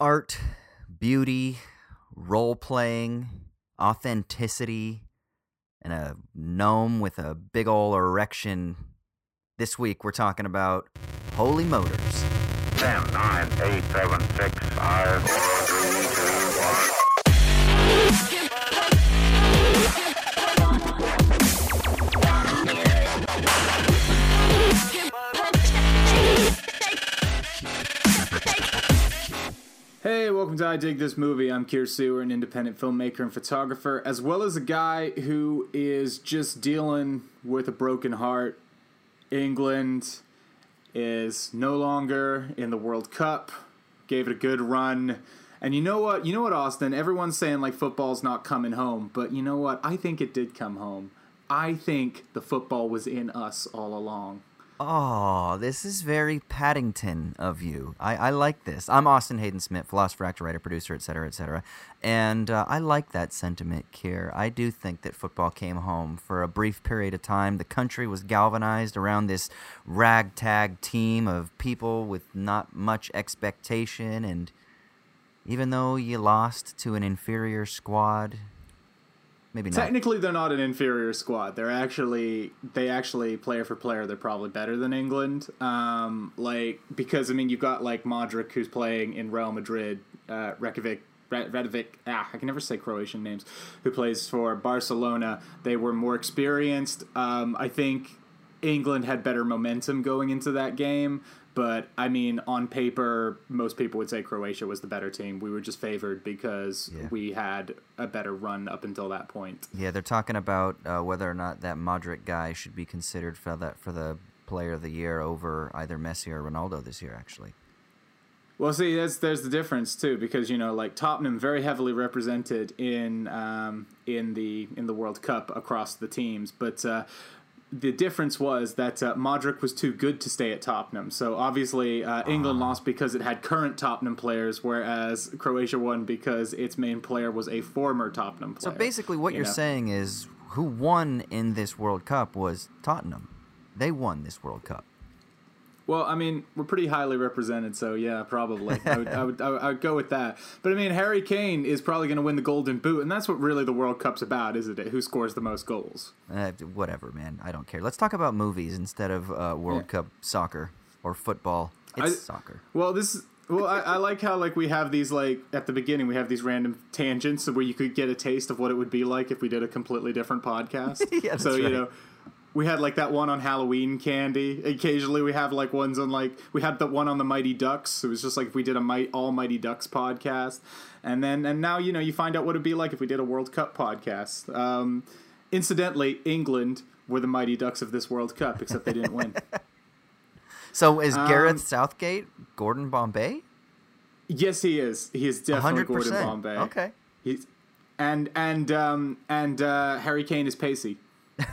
art, beauty, role playing, authenticity, and a gnome with a big ol' erection. This week we're talking about Holy Motors. 10, 9, 8, 7, 6, 5, Hey, welcome to I Dig This Movie. I'm Kier Sewer, an independent filmmaker and photographer, as well as a guy who is just dealing with a broken heart. England is no longer in the World Cup, gave it a good run. And you know what? You know what, Austin? Everyone's saying like football's not coming home, but you know what? I think it did come home. I think the football was in us all along. Oh, this is very Paddington of you. I, I like this. I'm Austin Hayden Smith, philosopher, actor, writer, producer, etc., etc. And uh, I like that sentiment, Kier. I do think that football came home for a brief period of time. The country was galvanized around this ragtag team of people with not much expectation. And even though you lost to an inferior squad, maybe not. Technically, they're not an inferior squad. They're actually they actually player for player, they're probably better than England. Um, like because I mean you've got like Modric who's playing in Real Madrid, uh, Reykjavik. Re- Redovic, ah, I can never say Croatian names. Who plays for Barcelona? They were more experienced. Um, I think England had better momentum going into that game. But I mean, on paper, most people would say Croatia was the better team. We were just favored because Yeah. we had a better run up until that point. Yeah, they're talking about uh, whether or not that Modric guy should be considered for that for the Player of the Year over either Messi or Ronaldo this year. Actually, Well, see, that's there's the difference too, because you know, like Tottenham, very heavily represented in um, in the in the World Cup across the teams, but uh, the difference was that uh, Modric was too good to stay at Tottenham. So obviously, uh, England lost because it had current Tottenham players, whereas Croatia won because its main player was a former Tottenham player. so basically, what you you're know? saying is who won in this World Cup was Tottenham. They won this World Cup. Well, I mean, we're pretty highly represented, so yeah, probably. I would, I would, I would, I would go with that. But I mean, Harry Kane is probably going to win the Golden Boot, and that's what really the World Cup's about, isn't it? Who scores the most goals? Uh, whatever, man. I don't care. Let's talk about movies instead of uh, World Yeah. Cup soccer or football. It's I- soccer. Well, this. Well, I, I like how like we have these like at the beginning we have these random tangents where you could get a taste of what it would be like if we did a completely different podcast. Yeah, that's so you right. know, we had like that one on Halloween candy. Occasionally, we have like ones on like we had the one on the Mighty Ducks. It was just like if we did a Might All Mighty Ducks podcast, and then and now you know you find out what it'd be like if we did a World Cup podcast. Um, incidentally, England were the Mighty Ducks of this World Cup, except they didn't win. So is Um, Gareth Southgate Gordon Bombay? yes, he is. He is definitely hundred Gordon. Bombay. Okay. He's and and um and uh, Harry Kane is Pacey.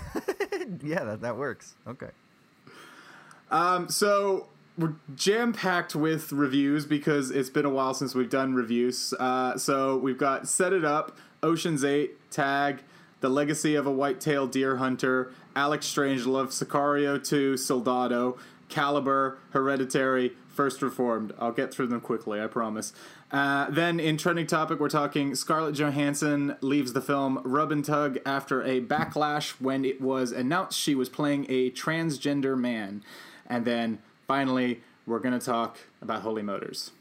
Yeah, that, that works. Okay. Um, so we're jam packed with reviews because it's been a while since we've done reviews. Uh, so we've got Set It Up, Ocean's Eight, Tag, The Legacy of a White-tailed Deer Hunter, Alex Strangelove, Sicario 2, Soldado, Caliber, Hereditary, First Reformed. I'll get through them quickly, I promise. Uh, then in trending topic, we're talking Scarlett Johansson leaves the film Rub and Tug after a backlash when it was announced she was playing a transgender man. And then finally, we're going to talk about Holy Motors.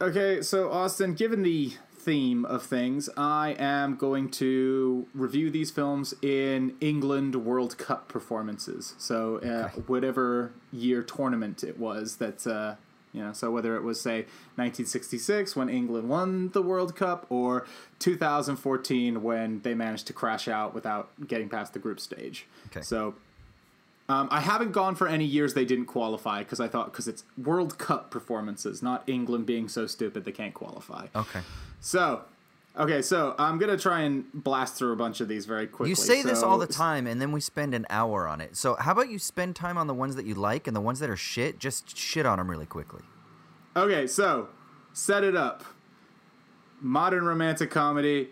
Okay, so Austin, given the theme of things, I am going to review these films in England World Cup performances. So, uh, whatever year tournament it was that, uh, you know, so whether it was, say, 1966 when England won the World Cup or 2014 when they managed to crash out without getting past the group stage. Okay. So, um, I haven't gone for any years they didn't qualify because I thought because it's World Cup performances, not England being so stupid they can't qualify. Okay. So, okay, so I'm gonna try and blast through a bunch of these very quickly. You say this all the time, and then we spend an hour on it. So how about you spend time on the ones that you like, and the ones that are shit, just shit on them really quickly. Okay, so set it up. Modern romantic comedy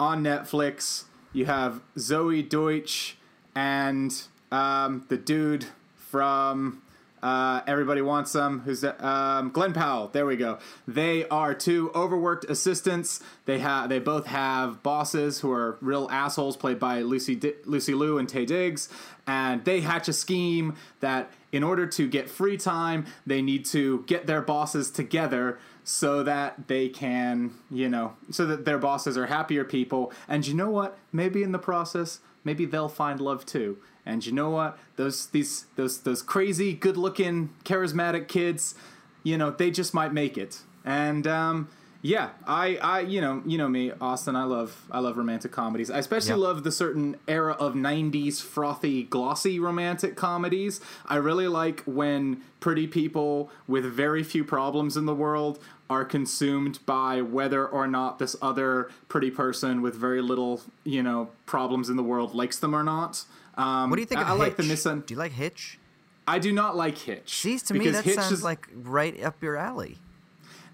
on Netflix. You have Zoey Deutch and um, the dude from uh, everybody wants some. Who's? Um, Glen Powell. There we go. They are two overworked assistants. They have they both have bosses who are real assholes, played by Lucy Di- Lucy Liu and Taye Diggs, and they hatch a scheme that in order to get free time, they need to get their bosses together so that they can, you know, so that their bosses are happier people. And you know what? Maybe in the process, maybe they'll find love too. And you know what? Those these those those crazy, good-looking, charismatic kids, you know, they just might make it. And um, yeah, I, I, you know, you know me, Austin. I love, I love romantic comedies. I especially love the certain era of '90s frothy, glossy romantic comedies. I really like when pretty people with very few problems in the world are consumed by whether or not this other pretty person with very little, you know, problems in the world likes them or not. Um, What do you think I, of I like the misun. Do you like Hitch? I do not like Hitch. See, to me that Hitch sounds is- like right up your alley.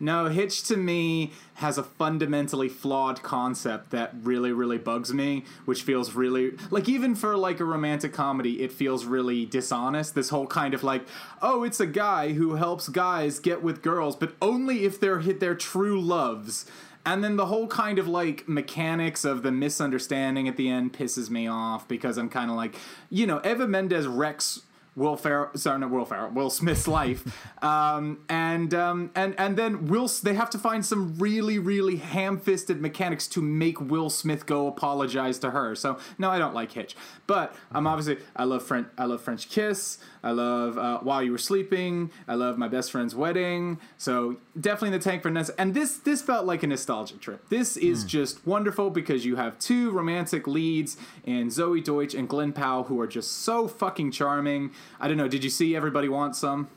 No, Hitch to me has a fundamentally flawed concept that really, really bugs me, which feels really like even for like a romantic comedy, it feels really dishonest. This whole kind of like, oh, it's a guy who helps guys get with girls, but only if they're hit their true loves. And then the whole kind of like mechanics of the misunderstanding at the end pisses me off because I'm kind of like, you know, Eva Mendes wrecks Will Ferrell, sorry, not Will Ferrell, Will Smith's life, um, and um, and and then Will, they have to find some really really ham-fisted mechanics to make Will Smith go apologize to her. So no, I don't like Hitch, but I'm obviously I love French, I love French Kiss, I love uh, While You Were Sleeping, I love My Best Friend's Wedding. So definitely in the tank for Ness, and this this felt like a nostalgia trip. This is just wonderful because you have two romantic leads in Zoey Deutch and Glen Powell who are just so fucking charming. I don't know. Did you see Everybody Wants Some?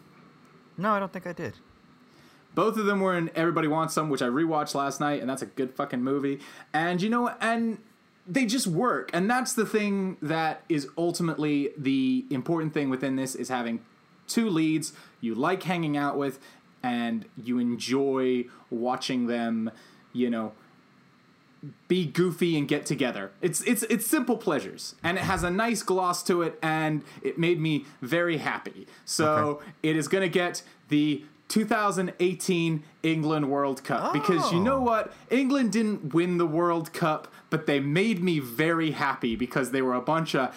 No, I don't think I did. Both of them were in Everybody Wants Some, which I rewatched last night, and that's a good fucking movie. And you know, and they just work. And that's the thing that is ultimately the important thing within this is having two leads you like hanging out with and you enjoy watching them, you know, be goofy and get together. It's it's it's simple pleasures, and it has a nice gloss to it, and it made me very happy. So it is going to get the 2018 England World Cup because you know Oh. what? England didn't win the World Cup, but they made me very happy because they were a bunch of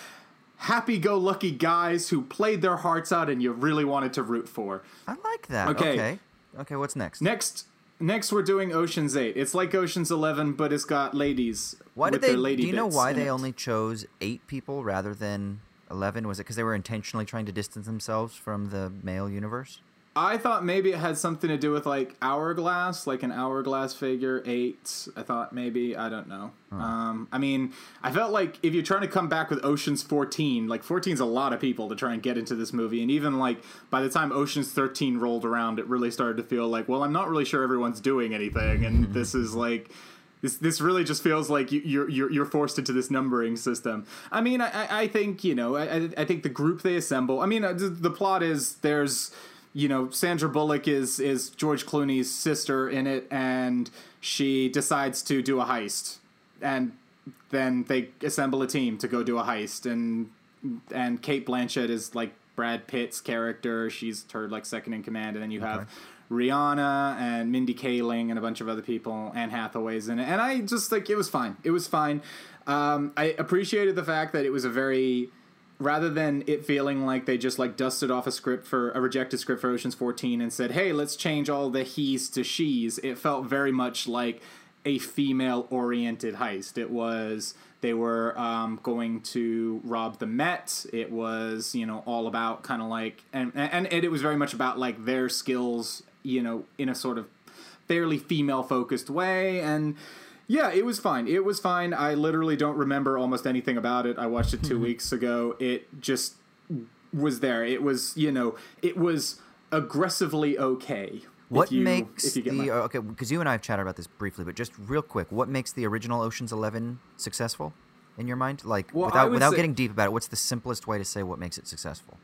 happy-go-lucky guys who played their hearts out, and you really wanted to root for. I like that. Okay. Okay. Okay, what's next? Next. Next, we're doing Ocean's Eight. It's like Ocean's Eleven, but it's got ladies. Why did with they? Their lady Do you know why they it. only chose eight people rather than eleven? Was it because they were intentionally trying to distance themselves from the male universe? I thought maybe it had something to do with like hourglass, like an hourglass figure eight. I thought maybe I don't know. Um, I mean, I felt like if you're trying to come back with Ocean's 14, like 14's a lot of people to try and get into this movie, and even like by the time Ocean's 13 rolled around, it really started to feel like, well, I'm not really sure everyone's doing anything, and this is like. This, this really just feels like you, you're, you're you're forced into this numbering system. I mean, I, I- think you know, I, I- think the group they assemble. I mean, uh, the plot is there's you know Sandra Bullock is is George Clooney's sister in it, and she decides to do a heist, and then they assemble a team to go do a heist, and and Cate Blanchett is like Brad Pitt's character. She's her like second in command, and then you have Rihanna and Mindy Kaling and a bunch of other people. Anne Hathaway's in it, and I just like it was fine. It was fine. Um, I appreciated the fact that it was a very rather than it feeling like they just like dusted off a script for a rejected script for Ocean's 14 and said, "Hey, let's change all the he's to she's." It felt very much like a female oriented heist. It was they were um, going to rob the Met. It was you know all about kind of like and, and and it was very much about like their skills you know in a sort of fairly female focused way and yeah it was fine it was fine i literally don't remember almost anything about it i watched it 2 mm-hmm. weeks ago it just was there it was you know it was aggressively okay What you, makes the my, okay? Because you and I have chatted about this briefly, but just real quick, what makes the original Ocean's Eleven successful in your mind? Like Well, without without say- getting deep about it, what's the simplest way to say what makes it successful?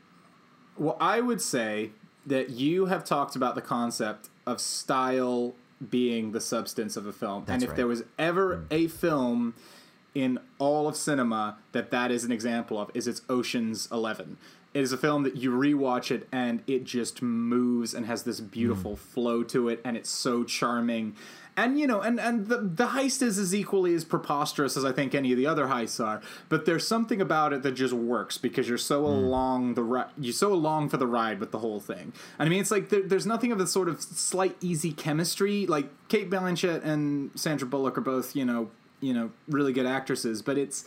Well, I would say that you have talked about the concept of style being the substance of a film, and if right. there was ever mm. a film in all of cinema that that is an example of, is it's Ocean's Eleven. It is a film that you rewatch it and it just moves and has this beautiful mm. flow to it, and it's so charming. And you know, and and the the heist is as equally as preposterous as I think any of the other heists are. But there's something about it that just works because you're so hmm. along the ri- you're so along for the ride with the whole thing. And I mean, it's like there, there's nothing of the sort of slight easy chemistry. Like Cate Blanchett and Sandra Bullock are both you know you know really good actresses, but it's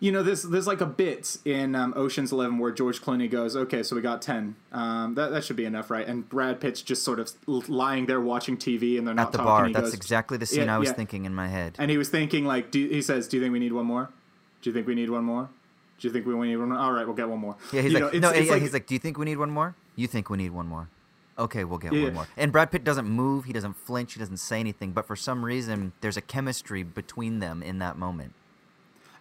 you know, there's there's like a bit in um, Ocean's Eleven where George Clooney goes, "Okay, so we got ten. Um, that that should be enough, right?" And Brad Pitt's just sort of lying there watching TV, and they're not At the talking. bar. He That's goes- exactly the scene Yeah, I was yeah. thinking in my head. And he was thinking, like, do, he says, "Do you think we need one more? Do you think we need one more? Do you think we need one more? All right, we'll get one more." Yeah, he's You like, know, it's- no, it's yeah, like- he's like, do you think we need one more? You think we need one more? Okay, we'll get one more. And Brad Pitt doesn't move, he doesn't flinch, he doesn't say anything, but for some reason, there's a chemistry between them in that moment.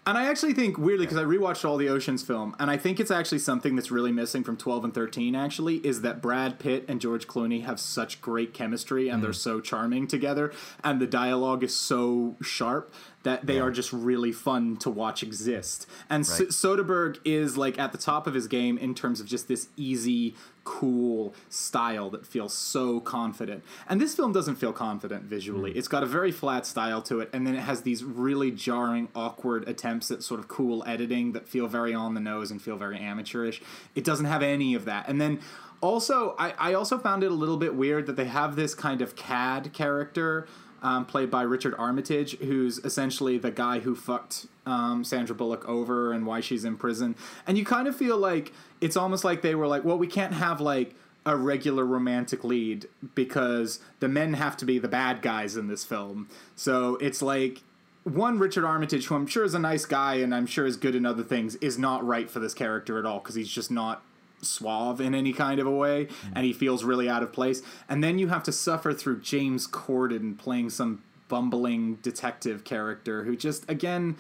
And I actually think weirdly because I rewatched all the Ocean's film, and I think it's actually something that's really missing from Twelve and Thirteen. Actually, is that Brad Pitt and George Clooney have such great chemistry, and they're mm. so charming together, and the dialogue is so sharp that they are just really fun to watch exist. And S- Soderbergh is like at the top of his game in terms of just this easy, cool style that feels so confident. And this film doesn't feel confident visually. Hmm. It's got a very flat style to it, and then it has these really jarring, awkward attempts at sort of cool editing that feel very on the nose and feel very amateurish. It doesn't have any of that. And then also, I, I also found it a little bit weird that they have this kind of CAD character um, played by Richard Armitage, who's essentially the guy who fucked um, Sandra Bullock over and why she's in prison. And you kind of feel like it's almost like they were like, well, we can't have like a regular romantic lead because the men have to be the bad guys in this film. So it's like one Richard Armitage, who I'm sure is a nice guy and I'm sure is good in other things, is not right for this character at all because he's just not suave in any kind of a way and he feels really out of place. And then you have to suffer through James Corden playing some bumbling detective character who just again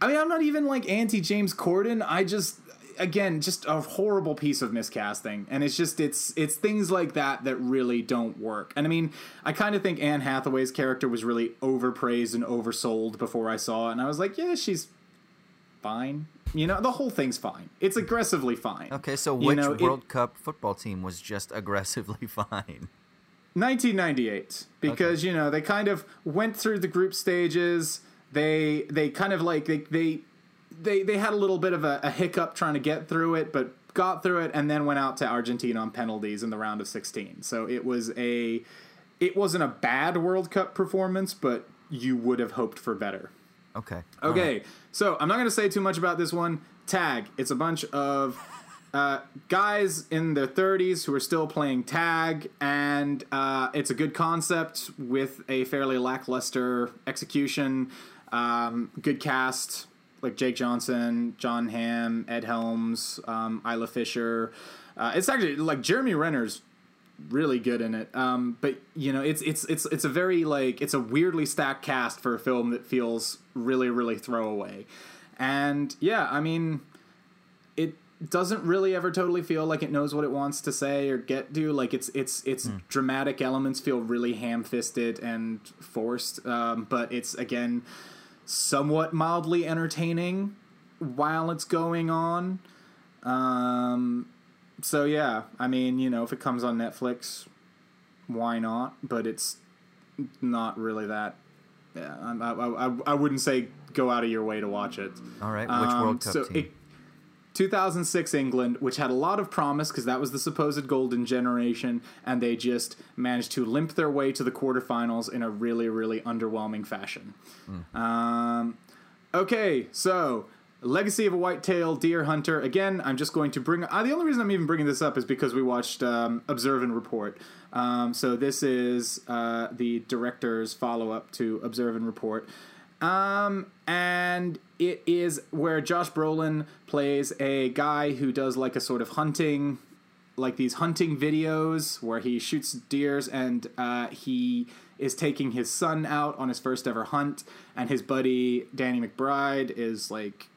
I mean I'm not even like anti James Corden. I just again just a horrible piece of miscasting and it's just it's it's things like that that really don't work and i mean i kind of think anne hathaway's character was really overpraised and oversold before i saw it and i was like yeah she's fine you know the whole thing's fine. It's aggressively fine. Okay, so You which know, it- World Cup football team was just aggressively fine? 1998 because you know they kind of went through the group stages. They they kind of like they they they, they had a little bit of a, a hiccup trying to get through it but got through it and then went out to argentina on penalties in the round of 16 so it was a it wasn't a bad world cup performance but you would have hoped for better Okay. Okay, so I'm not going to say too much about this one. Tag. It's a bunch of uh, guys in their 30s who are still playing tag, and uh, it's a good concept with a fairly lackluster execution. Um, good cast like Jake Johnson, Jon Hamm, Ed Helms, um, Isla Fisher. Uh, it's actually like Jeremy Renner's really good in it. Um, but you know, it's it's it's it's a very like it's a weirdly stacked cast for a film that feels really really throwaway. And yeah, I mean, it doesn't really ever totally feel like it knows what it wants to say or get to. Like it's it's its dramatic elements feel really ham-fisted and forced. Um, but it's again somewhat mildly entertaining while it's going on. Um, so yeah, I mean, you know, if it comes on Netflix, why not? But it's not really that. Yeah, I, I, I, I wouldn't say go out of your way to watch it. All right. Which Um, World Cup so team? it- 2006 England, which had a lot of promise because that was the supposed golden generation, and they just managed to limp their way to the quarterfinals in a really, really underwhelming fashion. Um, okay, so Legacy of a White-tailed Deer Hunter. Again, I'm just going to bring. Uh, the only reason I'm even bringing this up is because we watched um, Observe and Report. Um, so this is uh, the director's follow-up to Observe and Report. Um, and it is where Josh Brolin plays a guy who does like a sort of hunting, like these hunting videos where he shoots deers and uh, he is taking his son out on his first ever hunt, and his buddy Danny McBride is like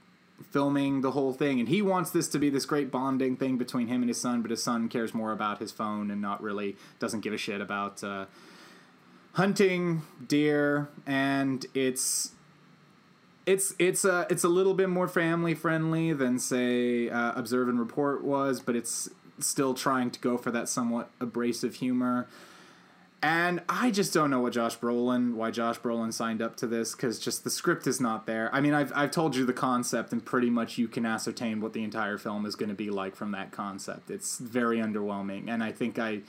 filming the whole thing and he wants this to be this great bonding thing between him and his son but his son cares more about his phone and not really doesn't give a shit about uh, hunting deer and it's it's it's a it's a little bit more family friendly than say uh, Observe and Report was, but it's still trying to go for that somewhat abrasive humor. And I just don't know what Josh Brolin, why Josh Brolin signed up to this, because just the script is not there. I mean, I've I've told you the concept, and pretty much you can ascertain what the entire film is going to be like from that concept. It's very underwhelming, and I think I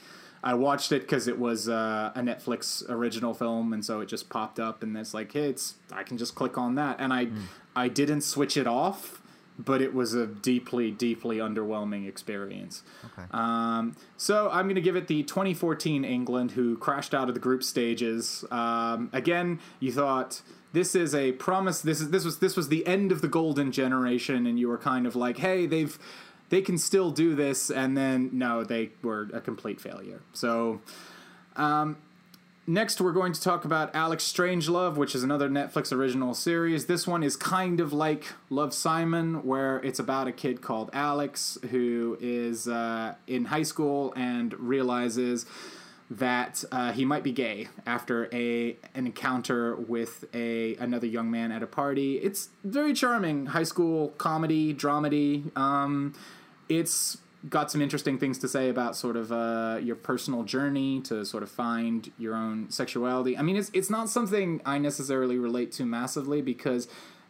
I watched it because it was uh, a Netflix original film, and so it just popped up, and it's like, hey, it's I can just click on that, and I I didn't switch it off but it was a deeply, deeply underwhelming experience. Okay. Um, so I'm going to give it the 2014 England, who crashed out of the group stages. Um, again, you thought this is a promise. This is this was this was the end of the golden generation, and you were kind of like, hey, they've they can still do this, and then no, they were a complete failure. So. Um, Next, we're going to talk about Alex Strangelove, which is another Netflix original series. This one is kind of like Love Simon, where it's about a kid called Alex who is uh, in high school and realizes that uh, he might be gay after a an encounter with a another young man at a party. It's very charming high school comedy dramedy. Um, it's got some interesting things to say about sort of uh, your personal journey to sort of find your own sexuality. I mean, it's it's not something I necessarily relate to massively because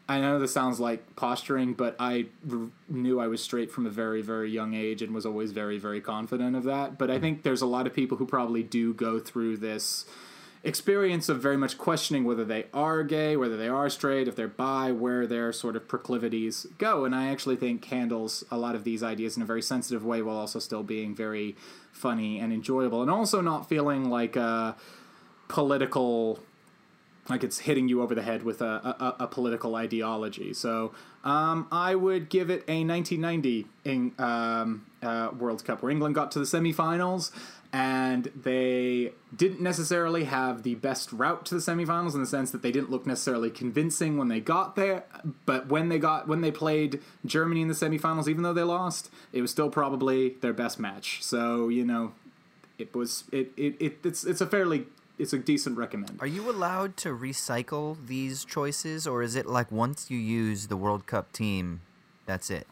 I know this sounds like posturing, but I r- knew I was straight from a very very young age and was always very very confident of that. But I think there's a lot of people who probably do go through this experience of very much questioning whether they are gay, whether they are straight, if they're bi, where their sort of proclivities go. And I actually think handles a lot of these ideas in a very sensitive way while also still being very funny and enjoyable, and also not feeling like a political. Like it's hitting you over the head with a, a, a political ideology. So um, I would give it a 1990 in, um, uh, World Cup where England got to the semifinals and they didn't necessarily have the best route to the semifinals in the sense that they didn't look necessarily convincing when they got there but when they got when they played Germany in the semifinals even though they lost it was still probably their best match so you know it was it, it, it it's it's a fairly it's a decent recommend Are you allowed to recycle these choices, or is it like once you use the World Cup team, that's it?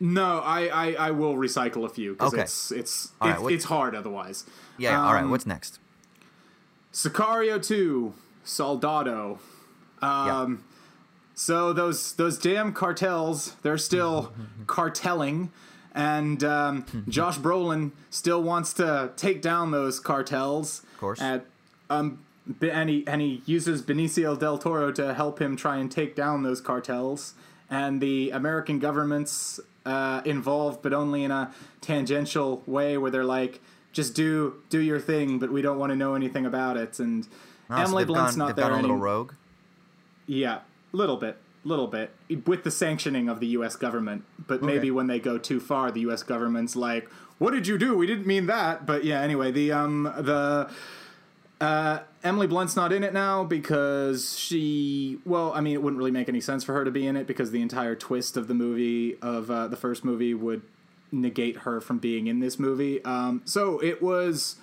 No I, I i will recycle a few because Okay. it's it's All it's, it's hard otherwise Yeah. all right. Um, What's next? Sicario 2, Soldado. Um, So those those damn cartels, they're still cartelling, and um, Josh Brolin still wants to take down those cartels. Of course. At, um, and he and he uses Benicio del Toro to help him try and take down those cartels. And the American government's uh, involved, but only in a tangential way, where they're like, "Just do do your thing, but we don't want to know anything about it." And Oh, Emily they've Blunt's gone, not there gone a little rogue. yeah, a little bit, little bit, with the sanctioning of the U.S. government. But maybe when they go too far, the U.S. government's like, "What did you do? We didn't mean that." But yeah, anyway, the um the uh, Emily Blunt's not in it now because she. Well, I mean, it wouldn't really make any sense for her to be in it because the entire twist of the movie of uh, the first movie would negate her from being in this movie. Um, so it was.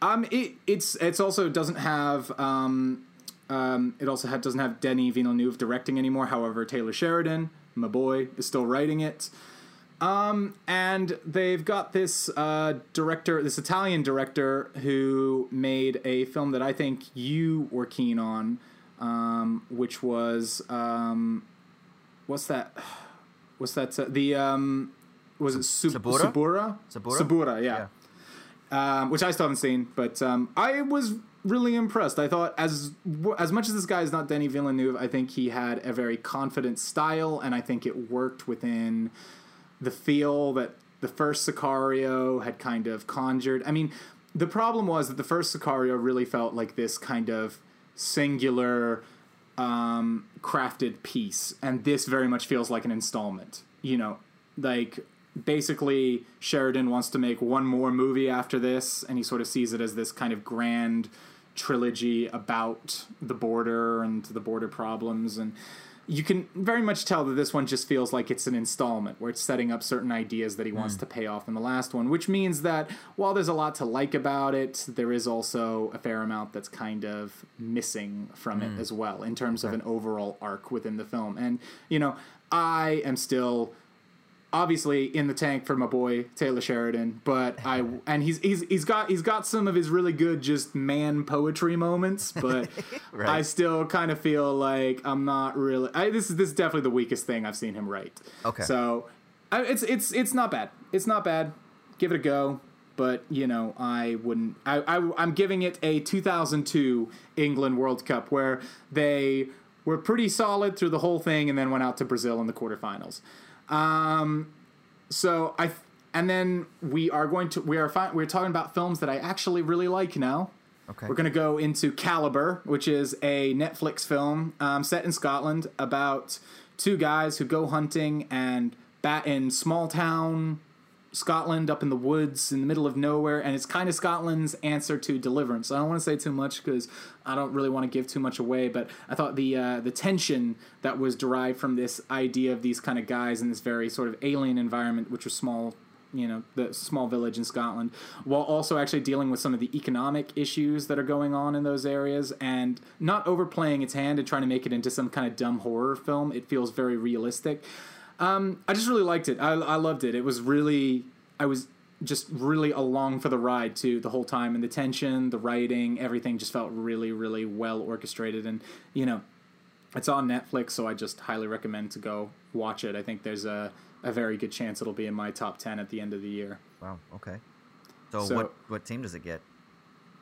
Um, it it's it's also doesn't have um, um, it also doesn't have Denny Villeneuve directing anymore. However, Taylor Sheridan, my boy, is still writing it. Um, and they've got this uh, director, this Italian director, who made a film that I think you were keen on, um, which was um, what's that? What's that? Uh, the um, was it Sub- Suburra? Suburra? Suburra? Suburra, yeah um, which I still haven't seen, but um, I was really impressed. I thought as as much as this guy is not Denny Villeneuve, I think he had a very confident style, and I think it worked within the feel that the first Sicario had kind of conjured. I mean, the problem was that the first Sicario really felt like this kind of singular um, crafted piece, and this very much feels like an installment. You know, like basically Sheridan wants to make one more movie after this, and he sort of sees it as this kind of grand trilogy about the border and the border problems and. You can very much tell that this one just feels like it's an installment where it's setting up certain ideas that he wants Hmm. to pay off in the last one, which means that while there's a lot to like about it, there is also a fair amount that's kind of missing from Hmm. it as well in terms of an overall arc within the film. And, you know, I am still obviously in the tank for my boy Taylor Sheridan, but I and he's he's he's got he's got some of his really good just man poetry moments, but Right. I still kind of feel like I'm not really. I, this is this is definitely the weakest thing I've seen him write. Okay. so I, it's it's it's not bad. It's not bad. Give it a go. But you know, I wouldn't. I, I I'm giving it a 2002 England World Cup where they were pretty solid through the whole thing and then went out to Brazil in the quarterfinals. Um, so I and then we are going to we are fi- we're talking about films that I actually really like now. Okay. We're going to go into Caliber, which is a Netflix film um, set in Scotland about two guys who go hunting and bat in small town Scotland up in the woods in the middle of nowhere, and it's kind of Scotland's answer to Deliverance. I don't want to say too much because I don't really want to give too much away, but I thought the uh, the tension that was derived from this idea of these kind of guys in this very sort of alien environment, which was small. You know, the small village in Scotland, while also actually dealing with some of the economic issues that are going on in those areas and not overplaying its hand and trying to make it into some kind of dumb horror film. It feels very realistic. Um, I just really liked it. I, I loved it. It was really, I was just really along for the ride too the whole time, and the tension, the writing, everything just felt really, really well orchestrated. And you know, it's on Netflix, so I just highly recommend to go watch it. I think there's a, a very good chance it'll be in my top ten at the end of the year. Wow. Okay. So, So- what what team does it get?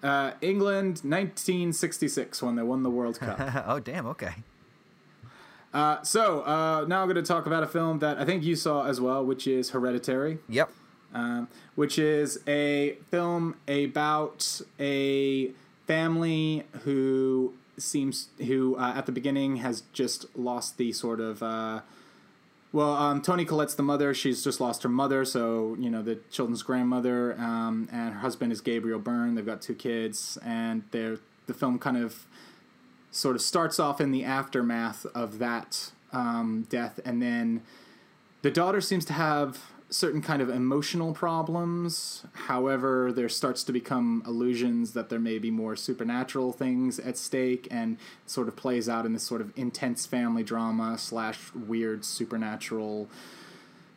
Uh, England, 1966, when they won the World Cup. oh, damn. Okay. Uh, so uh, now I'm going to talk about a film that I think you saw as well, which is Hereditary. Yep. um, which is a film about a family who seems who uh, at the beginning has just lost the sort of uh, well um, toni collette's the mother she's just lost her mother so you know the children's grandmother um, and her husband is gabriel byrne they've got two kids and they're the film kind of sort of starts off in the aftermath of that um, death and then the daughter seems to have certain kind of emotional problems. However, there starts to become illusions that there may be more supernatural things at stake, and sort of plays out in this sort of intense family drama slash weird supernatural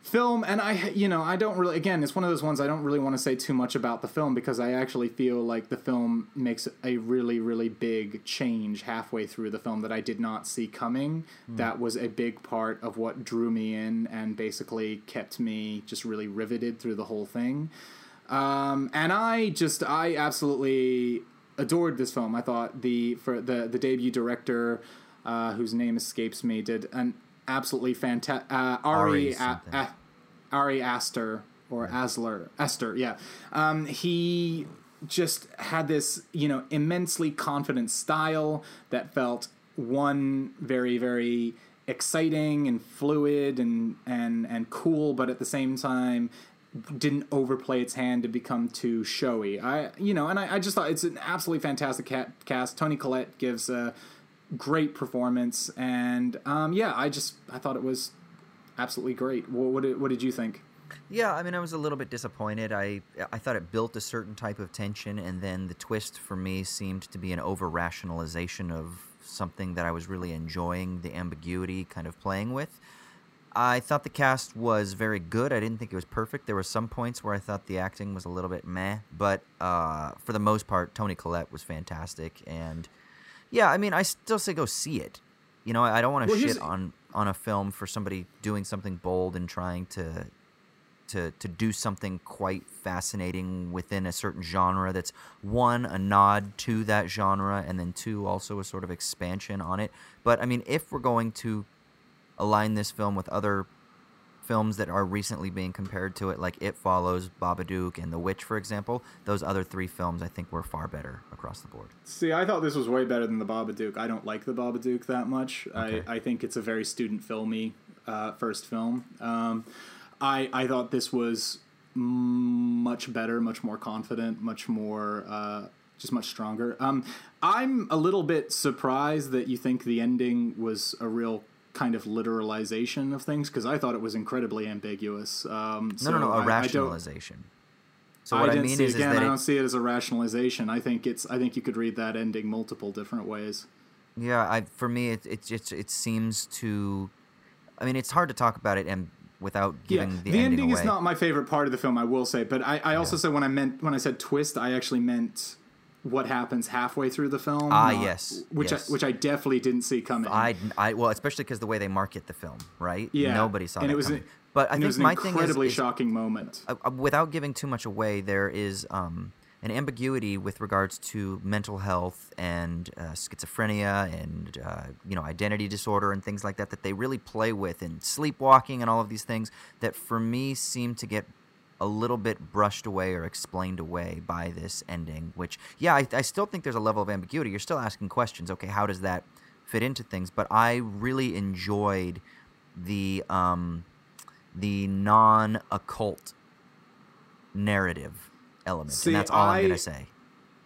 film and i you know i don't really again it's one of those ones i don't really want to say too much about the film because i actually feel like the film makes a really really big change halfway through the film that i did not see coming. That was a big part of what drew me in and basically kept me just really riveted through the whole thing. Um, and i just i absolutely adored this film. I thought the for the the debut director uh, whose name escapes me did an absolutely fantastic uh, Ari ari A- A- Ari Aster or Asler Esther, yeah. Um, he just had this, you know, immensely confident style that felt one very, very exciting and fluid and and and cool, but at the same time didn't overplay its hand to become too showy. I, you know, and I, I just thought it's an absolutely fantastic cat, cast. Toni Collette gives a great performance, and um, yeah, I just I thought it was absolutely great. What, what, did, what did you think? Yeah, I mean, I was a little bit disappointed. I I thought it built a certain type of tension, and then the twist for me seemed to be an over rationalization of something that I was really enjoying the ambiguity kind of playing with. I thought the cast was very good. I didn't think it was perfect. There were some points where I thought the acting was a little bit meh, but uh, for the most part, Toni Collette was fantastic. And yeah, I mean, I still say go see it. You know, I I don't want to Well, shit on on a film for somebody doing something bold and trying to to to do something quite fascinating within a certain genre that's one a nod to that genre and then two also a sort of expansion on it but i mean if we're going to align this film with other films that are recently being compared to it like it follows babadook and the witch for example those other three films i think were far better across the board See, I thought this was way better than the Babadook. I don't like the Babadook that much. Okay. I, I think it's a very student filmy uh, first film. Um, I I thought this was much better, much more confident, much more uh, just much stronger. Um, I'm a little bit surprised that you think the ending was a real kind of literalization of things because I thought it was incredibly ambiguous. Um, No, no, no, a I- I rationalization. So I what I, didn't mean see is, is again. that I don't see it as a rationalization. I think it's. I think you could read that ending multiple different ways. Yeah, I for me it it just it seems to I mean it's hard to talk about it and without Yeah, giving the, ending. the, ending away. is not my favorite part of the film. I will say, but I, I also said when I meant when I said twist, I actually meant what happens halfway through the film. Ah, not- yes, which yes. I, which I definitely didn't see coming. I, I well especially because the way they market the film, right? yeah, Nobody saw and that it was coming. a- but I think it was an my thing is, incredibly shocking moment. uh, uh, without giving too much away, there is um, an ambiguity with regards to mental health and uh, schizophrenia and uh, you know identity disorder and things like that that they really play with and sleepwalking and all of these things that for me seem to get a little bit brushed away or explained away by this ending. Which yeah, I, I still think there's a level of ambiguity. You're still asking questions. Okay, how does that fit into things? But I really enjoyed the um, the non occult narrative element. See, and that's all I, am going to say.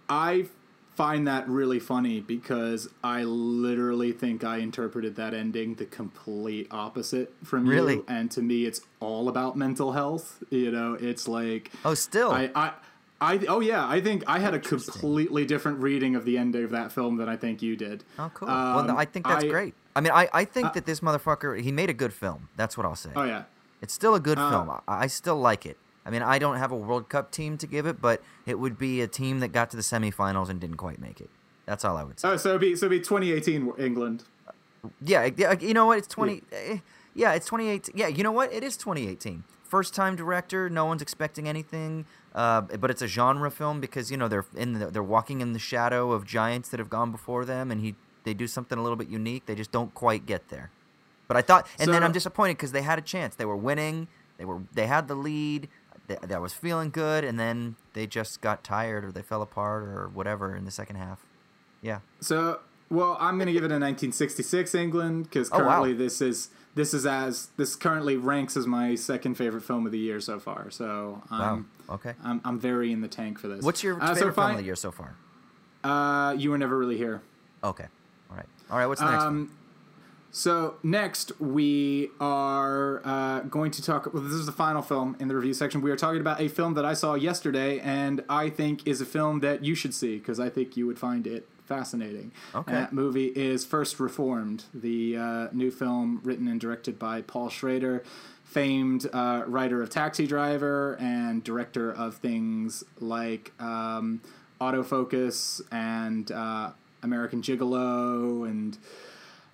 I find that really funny because I literally think I interpreted that ending the complete opposite from Really? you, and to me, it's all about mental health. You know, it's like Oh, still. I, I, I, oh yeah, I think I had a completely different reading of the ending of that film than I think you did. oh, cool. well, Um, no, I think that's I- great. I mean, I, I think that this motherfucker, he made a good film. That's what I'll say. Oh yeah, It's still a good Uh, film. I, I still like it. I mean, I don't have a World Cup team to give it, but it would be a team that got to the semifinals and didn't quite make it. That's all I would say. oh so it'd be so it'd be 2018 England. Yeah, yeah, you know what? It's 20 eh, Yeah, it's 2018. Yeah, you know what? It is 2018. First time director, no one's expecting anything. Uh, but it's a genre film because you know they're in the, they're walking in the shadow of giants that have gone before them and he they do something a little bit unique. They just don't quite get there. But I thought and then I'm disappointed cuz they had a chance. They were winning. They were they had the lead. They, that was feeling good and then they just got tired or they fell apart or whatever in the second half. Yeah. So, well, I'm going to give it a 1966 England because Oh, wow. currently this is this is as this currently ranks as my second favorite film of the year so far. So, Wow. um, Okay. I'm I'm very in the tank for this. What's your Uh, so favorite film fine- of the year so far? Uh, you were never really here. Okay. All right. All right. What's next? Um, so next we are uh, going to talk. Well, this is the final film in the review section. We are talking about a film that I saw yesterday, and I think is a film that you should see because I think you would find it fascinating. Okay. And that movie is First Reformed, the uh, new film written and directed by Paul Schrader, famed uh, writer of Taxi Driver and director of things like um, Autofocus and uh, American Gigolo and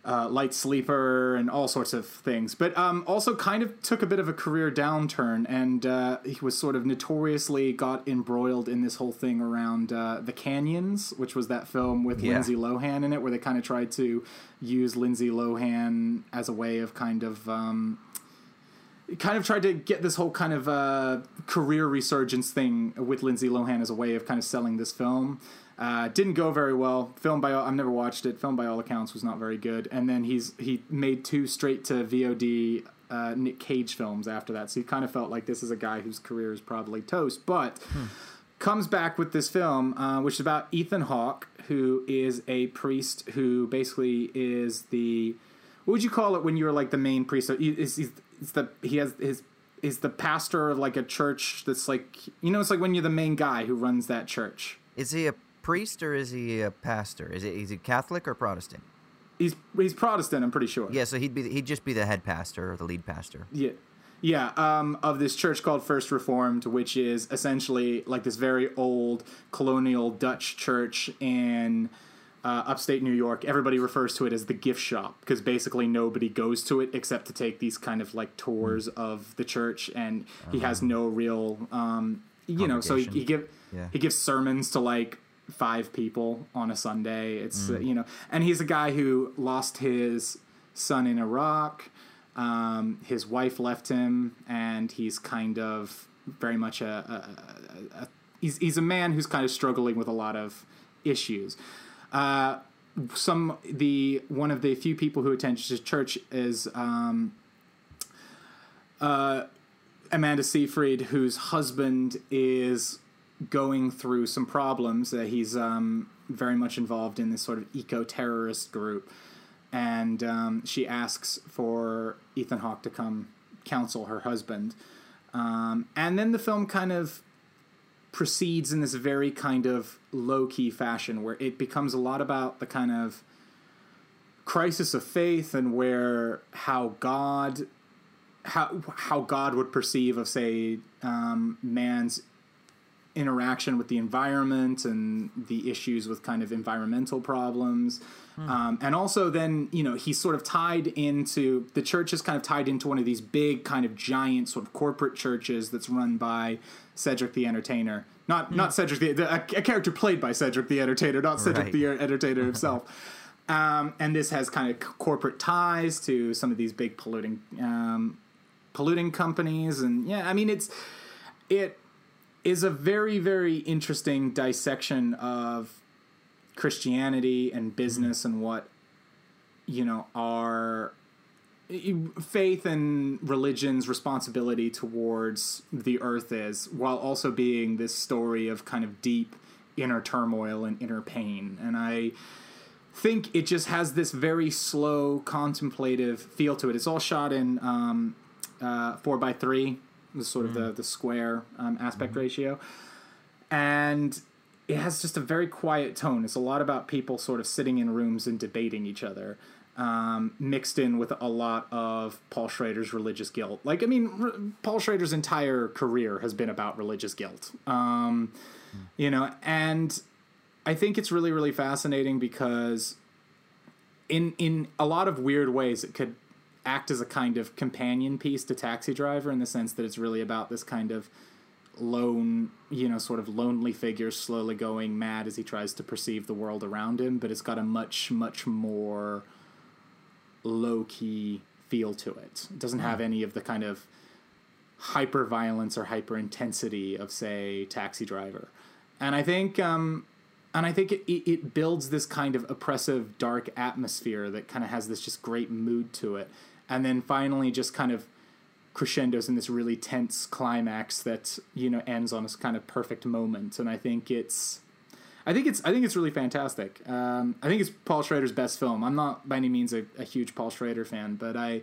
uh, Light Sleeper and all sorts of things. But um, also kind of took a bit of a career downturn, and uh, he was sort of notoriously got embroiled in this whole thing around uh, The Canyons, which was that film with Yeah. Lindsay Lohan in it, where they kind of tried to use Lindsay Lohan as a way of kind of. Um, kind of tried to get this whole kind of uh, career resurgence thing with Lindsay Lohan as a way of kind of selling this film. Uh, didn't go very well. Film by all, I've never watched it. Filmed by all accounts was not very good. And then he's he made two straight to VOD uh, Nick Cage films after that. So he kind of felt like this is a guy whose career is probably toast. But comes back with this film, uh, which is about Ethan Hawke, who is a priest who basically is the what would you call it when you're like the main priest? So he- Is he's, it's the he has his is the pastor of like a church that's like you know it's like when you're the main guy who runs that church. Is he a priest or is he a pastor? Is it is he Catholic or Protestant? He's he's Protestant, I'm pretty sure. Yeah, so he'd be he'd just be the head pastor or the lead pastor. Yeah. Yeah, um, of this church called First Reformed, which is essentially like this very old colonial Dutch church in uh, upstate New York. Everybody refers to it as the gift shop because basically nobody goes to it except to take these kind of like tours of the church, and he has no real, um, you know, so he, he give Yeah. he gives sermons to like five people on a Sunday. It's uh, you know, and he's a guy who lost his son in Iraq. Um, his wife left him, and he's kind of very much a, a, a, a he's he's a man who's kind of struggling with a lot of issues. Uh, some the one of the few people who attends his church is um, uh, Amanda Seyfried, whose husband is going through some problems. That he's um, very much involved in this sort of eco terrorist group, and um, she asks for Ethan Hawke to come counsel her husband. Um, and then the film kind of proceeds in this very kind of low key fashion where it becomes a lot about the kind of crisis of faith and where how God how how God would perceive of say um, man's interaction with the environment and the issues with kind of environmental problems. Um, and also, then, you know, he's sort of tied into the church is kind of tied into one of these big, kind of giant, sort of corporate churches that's run by Cedric the Entertainer. Not, not Cedric the, the a, a character played by Cedric the Entertainer, not Cedric Right. the Entertainer himself. um, and this has kind of corporate ties to some of these big polluting, um, polluting companies, and yeah, I mean, it's it is a very very interesting dissection of Christianity and business and what you know our faith and religion's responsibility towards the earth is while also being this story of kind of deep inner turmoil and inner pain. And i think it just has this very slow contemplative feel to it. It's all shot in um, uh, 4 by 3 the sort of the, the square um, aspect ratio and it has just a very quiet tone. It's a lot about people sort of sitting in rooms and debating each other, um, mixed in with a lot of Paul Schrader's religious guilt. Like, I mean, r- Paul Schrader's entire career has been about religious guilt. Um, You know, and I think it's really, really fascinating because in in a lot of weird ways, it could act as a kind of companion piece to Taxi Driver in the sense that it's really about this kind of lone, you know, sort of lonely figure slowly going mad as he tries to perceive the world around him, but it's got a much, much more low key feel to it. It doesn't have any of the kind of hyper violence or hyper intensity of, say, Taxi Driver. And I think, um, and I think it, it, it builds this kind of oppressive, dark atmosphere that kind of has this just great mood to it. And then finally, just kind of crescendos in this really tense climax that you know ends on this kind of perfect moment. And i think it's i think it's i think it's really fantastic. Um, i think it's paul schrader's best film. I'm not by any means a, a huge paul schrader fan but i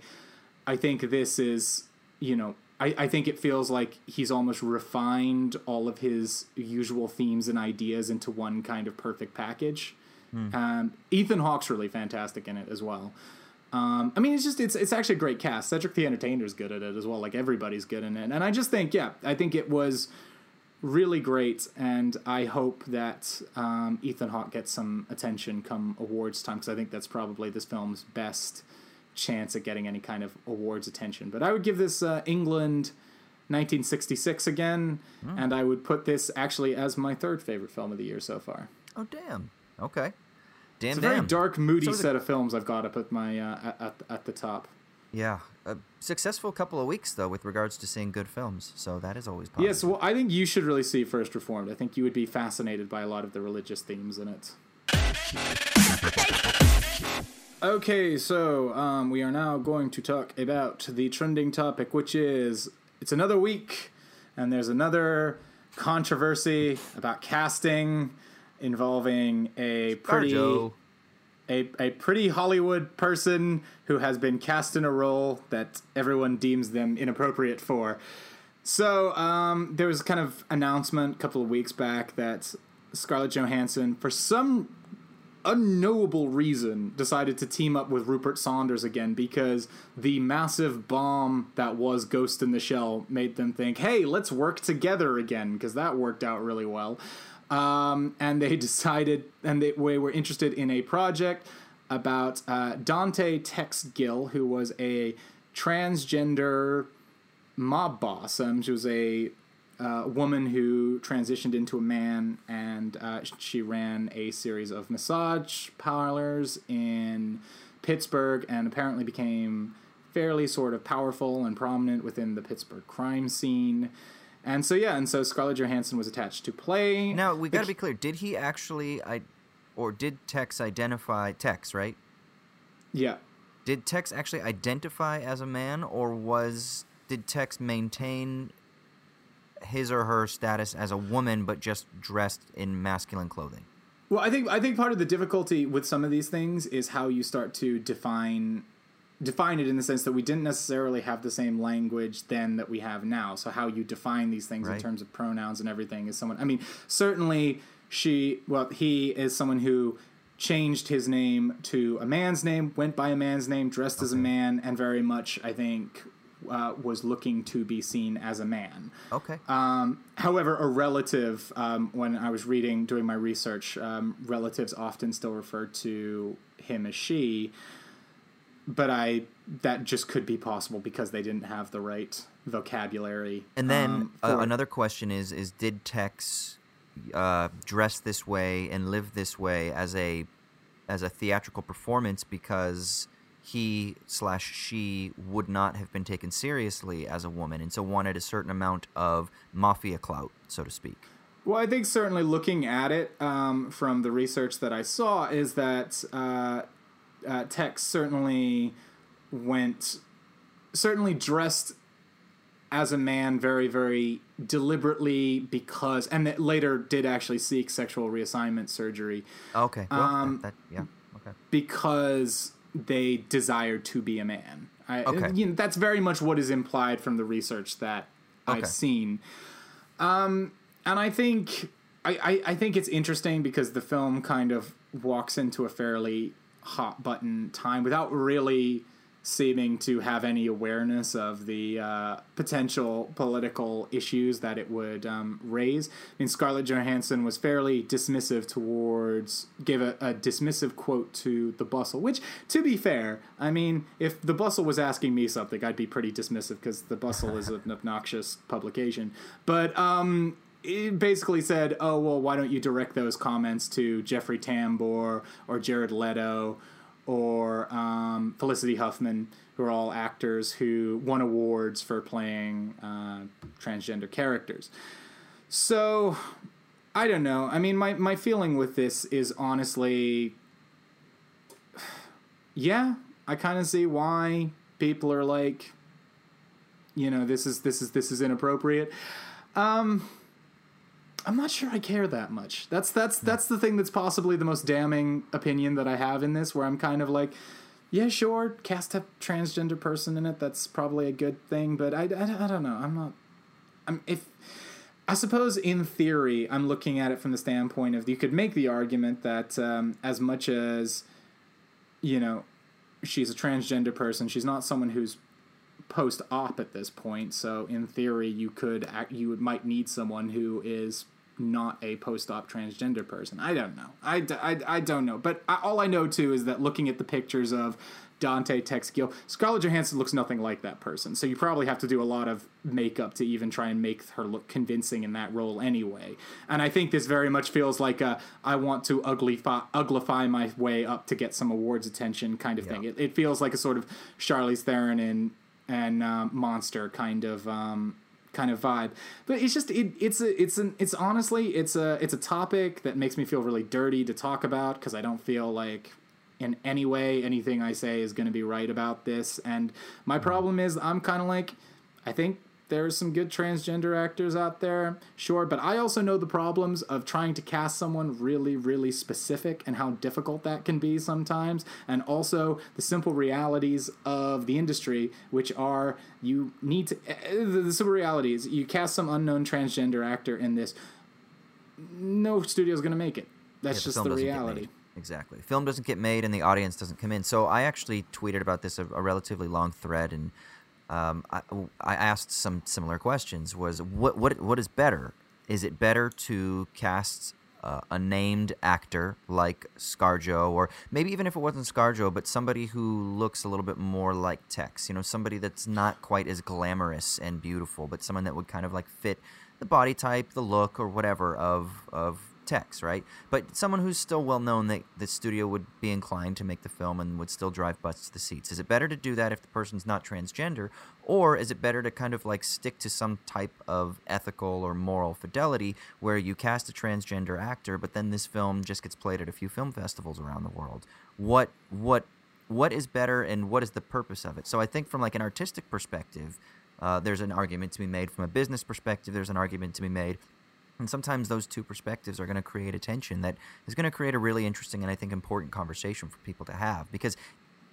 i think this is you know I, I think it feels like he's almost refined all of his usual themes and ideas into one kind of perfect package. Um, ethan hawke's really fantastic in it as well um, I mean, it's just it's it's actually a great cast. Cedric the Entertainer's good at it as well. Like everybody's good in it, and I just think yeah, I think it was really great, and I hope that um, Ethan Hawke gets some attention come awards time because I think that's probably this film's best chance at getting any kind of awards attention. But I would give this uh, England. 1966 again, and I would put this actually as my third favorite film of the year so far. Oh damn. Okay. Damn. It's a very dark, moody So set of films I've got up at my uh, at, at at the top. Yeah. A successful couple of weeks though, with regards to seeing good films. So that is always positive. Yes, well, I think you should really see First Reformed. I think you would be fascinated by a lot of the religious themes in it. Okay, so um, we are now going to talk about the trending topic, which is it's another week, and there's another controversy about casting involving a pretty a, a pretty Hollywood person who has been cast in a role that everyone deems them inappropriate for. So um, there was kind of announcement a couple of weeks back that Scarlett Johansson, for some unknowable reason, decided to team up with Rupert Sanders again because the massive bomb that was Ghost in the Shell made them think, hey, let's work together again because that worked out really well. Um, and they decided, and they, they were interested in a project about uh, Dante Tex Gill, who was a transgender mob boss. Um, she was a uh, woman who transitioned into a man, and uh, she ran a series of massage parlors in Pittsburgh, and apparently became fairly sort of powerful and prominent within the Pittsburgh crime scene. And so yeah, and so Scarlett Johansson was attached to play. Now we got to be clear. Did he actually, I, or did Tex identify Tex? Right? yeah. Did Tex actually identify as a man, or was did Tex maintain his or her status as a woman but just dressed in masculine clothing? Well, I think I think part of the difficulty with some of these things is how you start to define define it in the sense that we didn't necessarily have the same language then that we have now. So how you define these things in terms of pronouns and everything is someone. I mean, certainly she. Well, he is someone who changed his name to a man's name, went by a man's name, dressed as a man, and very much I think uh, was looking to be seen as a man. Okay. Um, however, a relative, um, when I was reading, doing my research, um, relatives often still refer to him as she, but I that just could be possible because they didn't have the right vocabulary. And then um, uh, another question is: Is did Tex uh, dress this way and live this way as a as a theatrical performance because he slash she would not have been taken seriously as a woman, and so wanted a certain amount of mafia clout, so to speak. Well, I think certainly looking at it um, from the research that I saw is that uh, uh, Tex certainly went, certainly dressed as a man very, very deliberately because, and that later did actually seek sexual reassignment surgery Okay. Well, Um, that, that, yeah. Okay. because they desired to be a man. I, Okay. you know, that's very much what is implied from the research that Okay. I've seen. Um, and I think I, I, I think it's interesting because the film kind of walks into a fairly hot button time without really seeming to have any awareness of the uh, potential political issues that it would um, raise. I mean, Scarlett Johansson was fairly dismissive towards, gave a, a dismissive quote to The Bustle, which, to be fair, I mean, if The Bustle was asking me something, I'd be pretty dismissive because The Bustle is an obnoxious publication. But, um, it basically said, "Oh well, why don't you direct those comments to Jeffrey Tambor or Jared Leto or um, Felicity Huffman, who are all actors who won awards for playing uh, transgender characters." So, I don't know. I mean, my my feeling with this is honestly, yeah, I kind of see why people are like, you know, this is this is this is inappropriate. Um, I'm not sure I care that much. That's that's that's the thing that's possibly the most damning opinion that I have in this, where I'm kind of like, yeah, sure, cast a transgender person in it. That's probably a good thing, but I, I, I don't know. I'm not. I'm if. I suppose in theory, I'm looking at it from the standpoint of you could make the argument that um, as much as, you know, she's a transgender person, she's not someone who's post op at this point. So in theory, you could act, you would might need someone who is not a post op transgender person. I don't know. I, I, I don't know. But I, all I know too is that looking at the pictures of Dante Tex Gill, Scarlett Johansson looks nothing like that person. So you probably have to do a lot of makeup to even try and make her look convincing in that role anyway. And I think this very much feels like a I want to uglify, uglify my way up to get some awards attention kind of thing. It, it feels like a sort of Charlize Theron and and um, monster kind of um, kind of vibe. But it's just it, it's a it's an it's honestly it's a it's a topic that makes me feel really dirty to talk about because I don't feel like in any way anything I say is going to be right about this. And my mm-hmm. problem is I'm kind of like I think there's some good transgender actors out there, sure, but I also know the problems of trying to cast someone really, really specific and how difficult that can be sometimes, and also the simple realities of the industry, which are you need to. eh, The the simple reality is you cast some unknown transgender actor in this, no studio's going to make it. That's Yeah, just film the reality. Exactly. Film doesn't get made and the audience doesn't come in. So I actually tweeted about this a, a relatively long thread, and um, I, I asked some similar questions. Was what what what is better? Is it better to cast uh, a named actor like ScarJo, or maybe even if it wasn't ScarJo, but somebody who looks a little bit more like Tex? You know, somebody that's not quite as glamorous and beautiful, but someone that would kind of like fit the body type, the look, or whatever of of Tex, right? But someone who's still well known that the studio would be inclined to make the film and would still drive butts to the seats. Is it better to do that if the person's not transgender, or is it better to kind of like stick to some type of ethical or moral fidelity where you cast a transgender actor, but then this film just gets played at a few film festivals around the world? What what what is better and what is the purpose of it? So I think from like an artistic perspective, uh, there's an argument to be made. From a business perspective, there's an argument to be made And sometimes those two perspectives are going to create a tension that is going to create a really interesting and I think important conversation for people to have because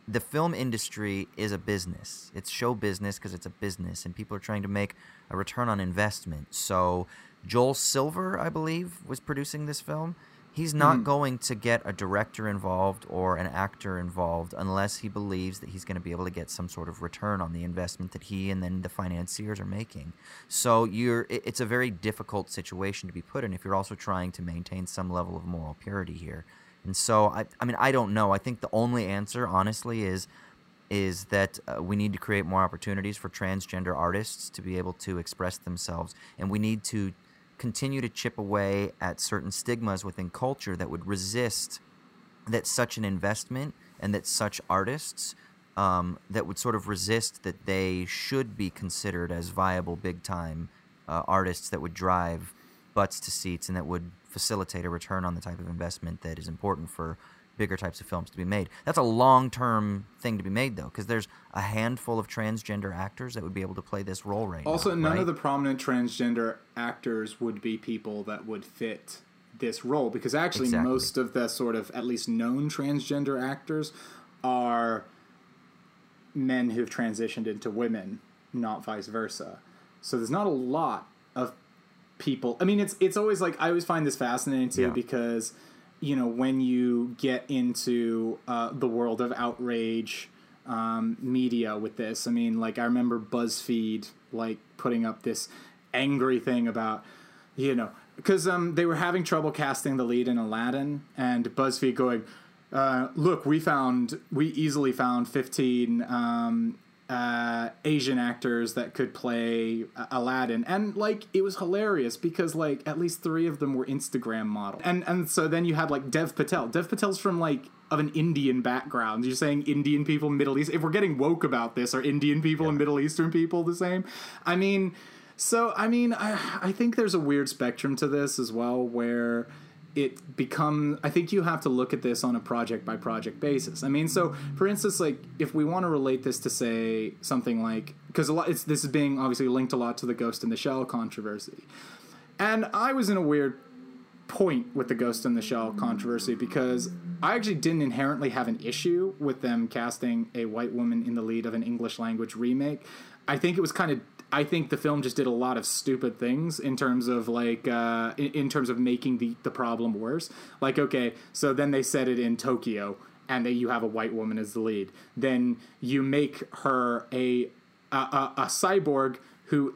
the film industry is a business. It's show business because it's a business and people are trying to make a return on investment. So Joel Silver, I believe, was producing this film. He's not Mm. going to get a director involved or an actor involved unless he believes that he's going to be able to get some sort of return on the investment that he and then the financiers are making. So you're it- it's a very difficult situation to be put in if you're also trying to maintain some level of moral purity here. And so I I mean I don't know. I think the only answer honestly is is that uh, we need to create more opportunities for transgender artists to be able to express themselves and we need to continue to chip away at certain stigmas within culture that would resist that such an investment and that such artists um, that would sort of resist that they should be considered as viable big time uh, artists that would drive butts to seats and that would facilitate a return on the type of investment that is important for bigger types of films to be made. That's a long term thing to be made though, because there's a handful of transgender actors that would be able to play this role right Also, now. none right? of the prominent transgender actors would be people that would fit this role because actually Exactly. most of the sort of at least known transgender actors are men who've transitioned into women, not vice versa. So there's not a lot of people. I mean, it's it's always like I always find this fascinating too Yeah. because you know when you get into uh, the world of outrage um, media with this. I mean, like I remember BuzzFeed like putting up this angry thing about you know because um, they were having trouble casting the lead in Aladdin, and BuzzFeed going. Uh, look, we found we easily found fifteen um, uh, Asian actors that could play uh, Aladdin, and like it was hilarious because like at least three of them were Instagram models, and and so then you had like Dev Patel. Dev Patel's from like of an Indian background. You're saying Indian people, Middle East. If we're getting woke about this, are Indian people and Middle Eastern people the same? I mean, so I mean, I I think there's a weird spectrum to this as well where it becomes i think you have to look at this on a project by project basis. I mean so for instance like if we want to relate this to say something like because a lot it's this is being obviously linked a lot to the ghost in the shell controversy. And i was in a weird point with the ghost in the shell controversy because i actually didn't inherently have an issue with them casting a white woman in the lead of an english language remake. I think it was kind of I think the film just did a lot of stupid things in terms of like uh, in, in terms of making the the problem worse. Like, okay, so then they set it in Tokyo, and that you have a white woman as the lead. Then you make her a a, a, a cyborg who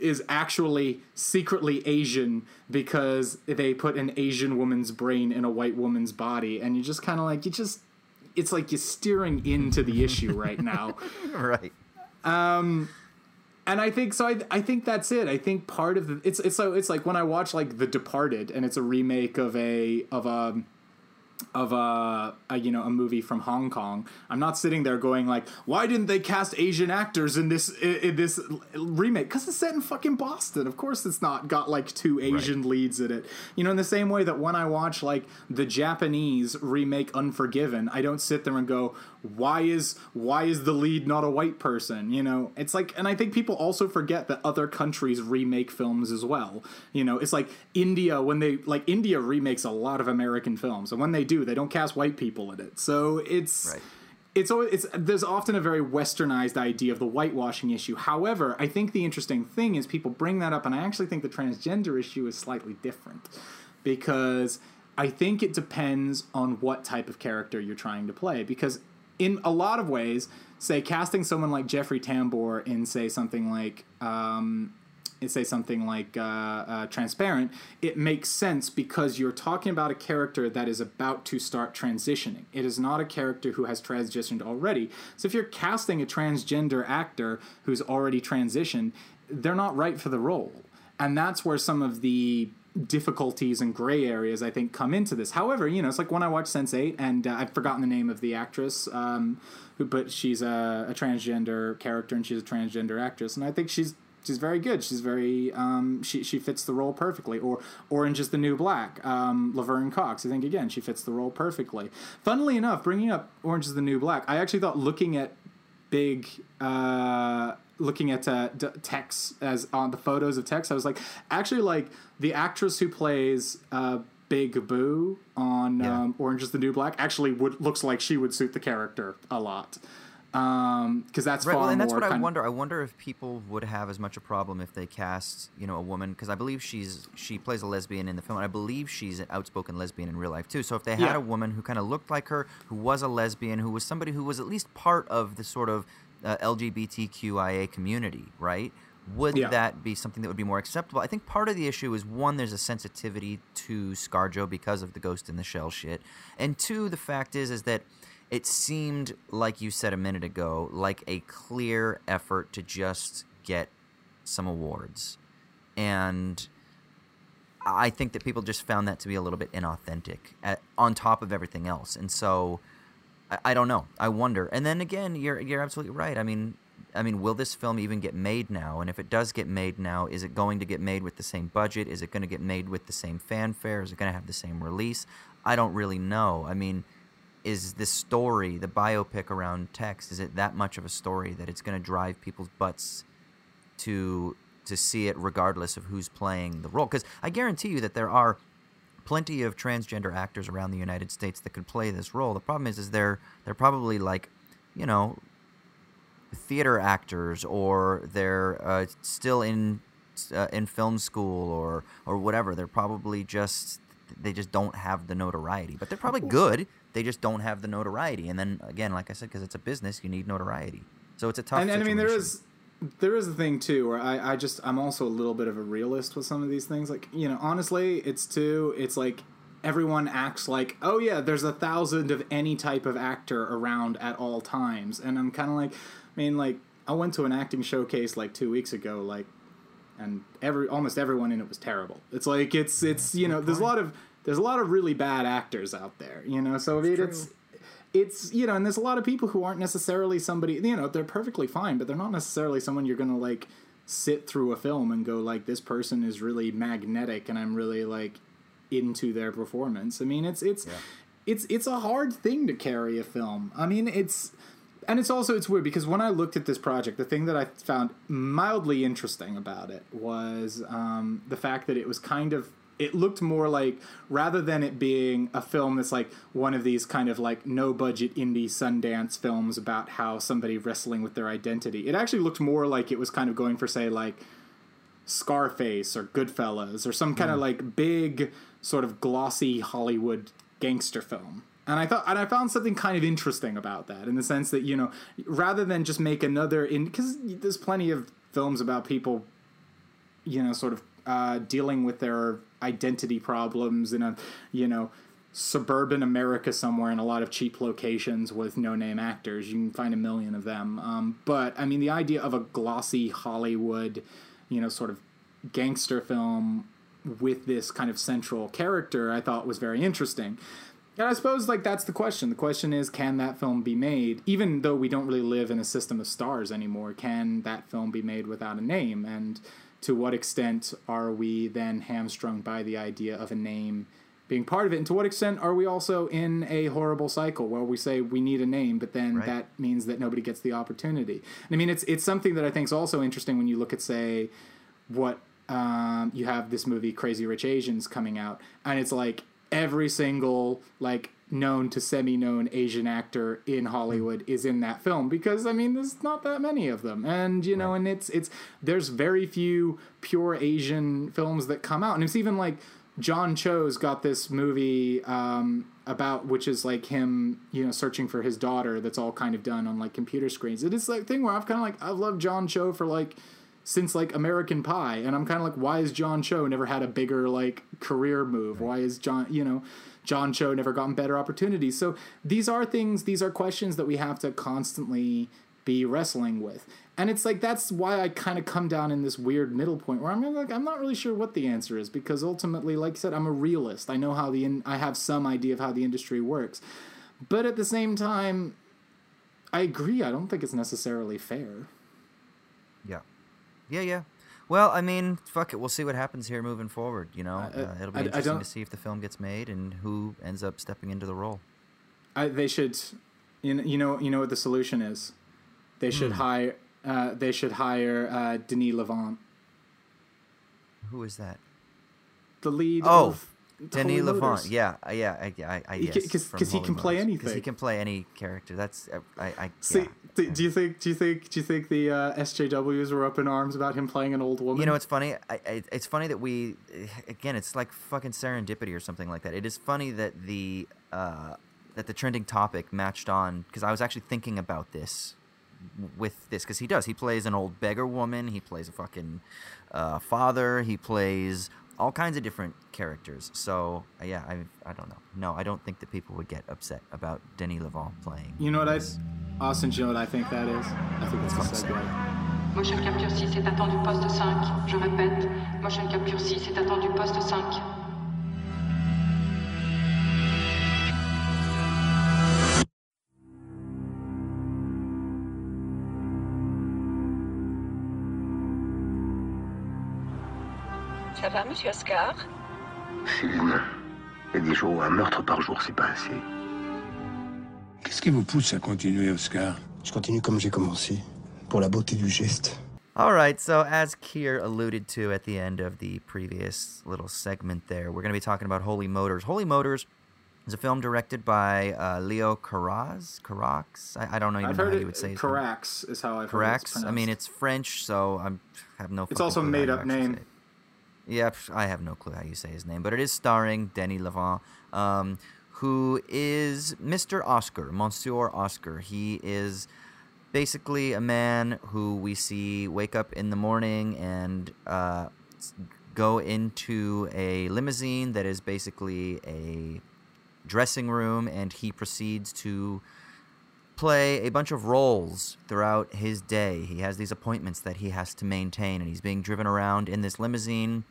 is actually secretly Asian because they put an Asian woman's brain in a white woman's body, and you just kind of like you just. It's like you're steering into the issue right now right. And I think so. I, I think that's it. I think part of the it's it's so it's like when I watch like The Departed, and it's a remake of a of a of a, a you know a movie from Hong Kong. I'm not sitting there going like, why didn't they cast Asian actors in this in, in this remake? Because it's set in fucking Boston. Of course, it's not got like two Asian leads in it. You know, in the same way that when I watch like the Japanese remake Unforgiven, I don't sit there and go, why is why is the lead not a white person? You know, it's like, and I think people also forget that other countries remake films as well. You know, it's like India when they like India remakes a lot of American films, and when they do, they don't cast white people in it. So it's Right. it's always it's there's often a very westernized idea of the whitewashing issue. However, I think the interesting thing is people bring that up, and I actually think the transgender issue is slightly different because I think it depends on what type of character you're trying to play. Because in a lot of ways, say casting someone like Jeffrey Tambor in say something like um, say something like uh, uh, transparent, it makes sense because you're talking about a character that is about to start transitioning. It is not a character who has transitioned already. So if you're casting a transgender actor who's already transitioned, they're not right for the role. And that's where some of the difficulties and gray areas I think come into this. However, you know, it's like when I watch Sense8, and uh, I've forgotten the name of the actress, um, who but she's a, a transgender character and she's a transgender actress, and I think she's she's very good. She's very um, she she fits the role perfectly. Or Orange is the New Black, um, Laverne Cox. I think again she fits the role perfectly. Funnily enough, bringing up Orange is the New Black, I actually thought looking at big uh, looking at uh, d- Tex as on the photos of Tex, I was like, actually, like the actress who plays uh, Big Boo on Yeah. um, Orange Is the New Black actually would looks like she would suit the character a lot. Because that's Right, far well, and that's what I kind of- wonder. I wonder if people would have as much a problem if they cast, you know, a woman because I believe she's she plays a lesbian in the film, and I believe she's an outspoken lesbian in real life too. So if they had Yeah. a woman who kind of looked like her, who was a lesbian, who was somebody who was at least part of the sort of uh, LGBTQIA community, right? Would Yeah. that be something that would be more acceptable? I think part of the issue is one, there's a sensitivity to ScarJo because of the Ghost in the Shell shit, and two, the fact is is that it seemed like you said a minute ago, like a clear effort to just get some awards, and I think that people just found that to be a little bit inauthentic at, on top of everything else, and so I, I don't know. I wonder. And then again, you're you're absolutely right. I mean, I mean, will this film even get made now? And if it does get made now, is it going to get made with the same budget? Is it going to get made with the same fanfare? Is it going to have the same release? I don't really know. I mean, is the story, the biopic around Tex, is it that much of a story that it's going to drive people's butts to to see it regardless of who's playing the role? Because I guarantee you that there are plenty of transgender actors around the United States that could play this role. The problem is, is they're they're probably like, you know, theater actors or they're uh, still in uh, in film school or or whatever. They're probably just they just don't have the notoriety, but they're probably good. They just don't have the notoriety. And then again, like I said, because it's a business, you need notoriety. So it's a tough. and, and I mean there is there is a thing too where I, I just I'm also a little bit of a realist with some of these things. Like you know, honestly, it's too. It's like everyone acts like, oh yeah, there's a thousand of any type of actor around at all times, and I'm kind of like, I mean, like I went to an acting showcase like two weeks ago, like, and every almost everyone in it was terrible. It's like it's it's you know there's a lot of there's a lot of really bad actors out there, you know. So I mean, it's it's you know, and there's a lot of people who aren't necessarily somebody you know they're perfectly fine, but they're not necessarily someone you're gonna like sit through a film and go like this person is really magnetic and I'm really like into their performance. I mean, it's it's it's it's a hard thing to carry a film. I mean, it's and it's also it's weird because when I looked at this project, the thing that I found mildly interesting about it was um, the fact that it was kind of it looked more like rather than it being a film that's like one of these kind of like no budget indie Sundance films about how somebody wrestling with their identity. It actually looked more like it was kind of going for say like Scarface or Goodfellas or some kind of like big sort of glossy Hollywood gangster film. And I thought, and I found something kind of interesting about that in the sense that you know, rather than just make another in because there's plenty of films about people, you know, sort of uh, dealing with their identity problems in a you know suburban America somewhere in a lot of cheap locations with no name actors. You can find a million of them. Um, but I mean, the idea of a glossy Hollywood, you know, sort of gangster film with this kind of central character, I thought was very interesting. And I suppose like that's the question. The question is, can that film be made, even though we don't really live in a system of stars anymore? Can that film be made without a name? And to what extent are we then hamstrung by the idea of a name being part of it? And to what extent are we also in a horrible cycle where we say we need a name, but then Right. that means that nobody gets the opportunity? And I mean, it's it's something that I think is also interesting when you look at say what um, you have this movie Crazy Rich Asians coming out, and it's like every single like known to semi-known Asian actor in Hollywood is in that film because I mean there's not that many of them. And you know and it's it's there's very few pure Asian films that come out. And it's even like John Cho's got this movie um, about which is like him you know searching for his daughter that's all kind of done on like computer screens. It is like thing where I've kind of like I've loved John Cho for like since like American Pie, and I'm kind of like, why is John Cho never had a bigger like career move? Why is John, you know, John Cho never gotten better opportunities? So these are things, these are questions that we have to constantly be wrestling with, and it's like that's why I kind of come down in this weird middle point where I'm like, I'm not really sure what the answer is because ultimately, like I said, I'm a realist. I know how the in- I have some idea of how the industry works, but at the same time, I agree. I don't think it's necessarily fair. Yeah. Yeah, yeah. Well, I mean, fuck it. We'll see what happens here moving forward. You know, I- uh, it'll be I- I interesting don't- to see if the film gets made and who ends up stepping into the role. I, they should, you know, you know, you know what the solution is. They should hire uh, they should hire uh, Denis Lavant, Who is that? the lead. Oh, of Denis. Motors. Yeah, uh, yeah, I, I, I He yes, 'cause- he can play Motors. 'Cause he can play any character. That's uh, I, I See, yeah. do, do you think? Do you think? Do you think the uh, SJWs were up in arms about him playing an old woman? You know, it's funny. I, I, it's funny that we, again, it's like fucking serendipity or something like that. It is funny that the uh, that the trending topic matched on because I was actually thinking about this with this because he does. He plays an old beggar woman. He plays a fucking uh, father. He plays all kinds of different characters. So uh, yeah, I I don't know. No, I don't think that people would get upset about Denis Lavant playing. You know what I. Austin? You know what I think that is? I think that's a segue. Motion capture 6 est attendu poste 5. Je répète, motion capture 6 est attendu poste 5. Ça va, monsieur Oscar C'est bien. Il y a des jours où un meurtre par jour, c'est pas assez. Qu'est-ce qui vous pousse à continuer, Oscar Je continue comme j'ai commencé, pour la beauté du geste. All right, so as Kier alluded to at the end of the previous little segment there, we're going to be talking about Holy Motors. Holy Motors is a film directed by uh, Leo Carraz. Carax? I, I don't know even I've know heard how you would say it. name. Carax is how I've heard it Carax? I mean, it's French, so I'm, I have no It's also a clue how you made-up actually name. Yeah, I have no clue how you say his name, but it is starring Denis Lavant, um, who is Mr. Oscar, Monsieur Oscar. He is basically a man who we see wake up in the morning and uh, go into a limousine that is basically a dressing room, and he proceeds to play a bunch of roles throughout his day. He has these appointments that he has to maintain, and he's being driven around in this limousine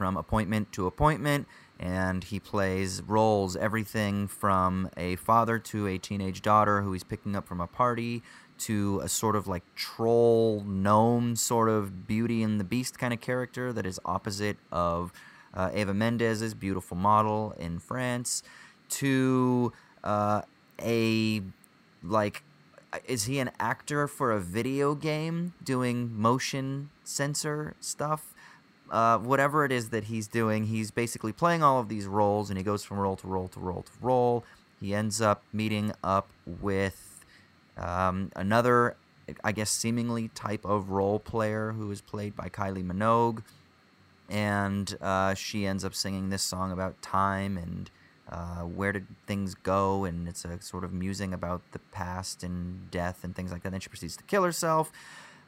from appointment to appointment, and he plays roles everything from a father to a teenage daughter who he's picking up from a party to a sort of like troll gnome sort of Beauty and the Beast kind of character that is opposite of uh, Eva Mendes's beautiful model in France to uh, a like is he an actor for a video game doing motion sensor stuff uh, whatever it is that he's doing he's basically playing all of these roles and he goes from role to role to role to role he ends up meeting up with um, another i guess seemingly type of role player who is played by kylie minogue and uh, she ends up singing this song about time and uh, where did things go, and it's a sort of musing about the past and death and things like that. Then she proceeds to kill herself.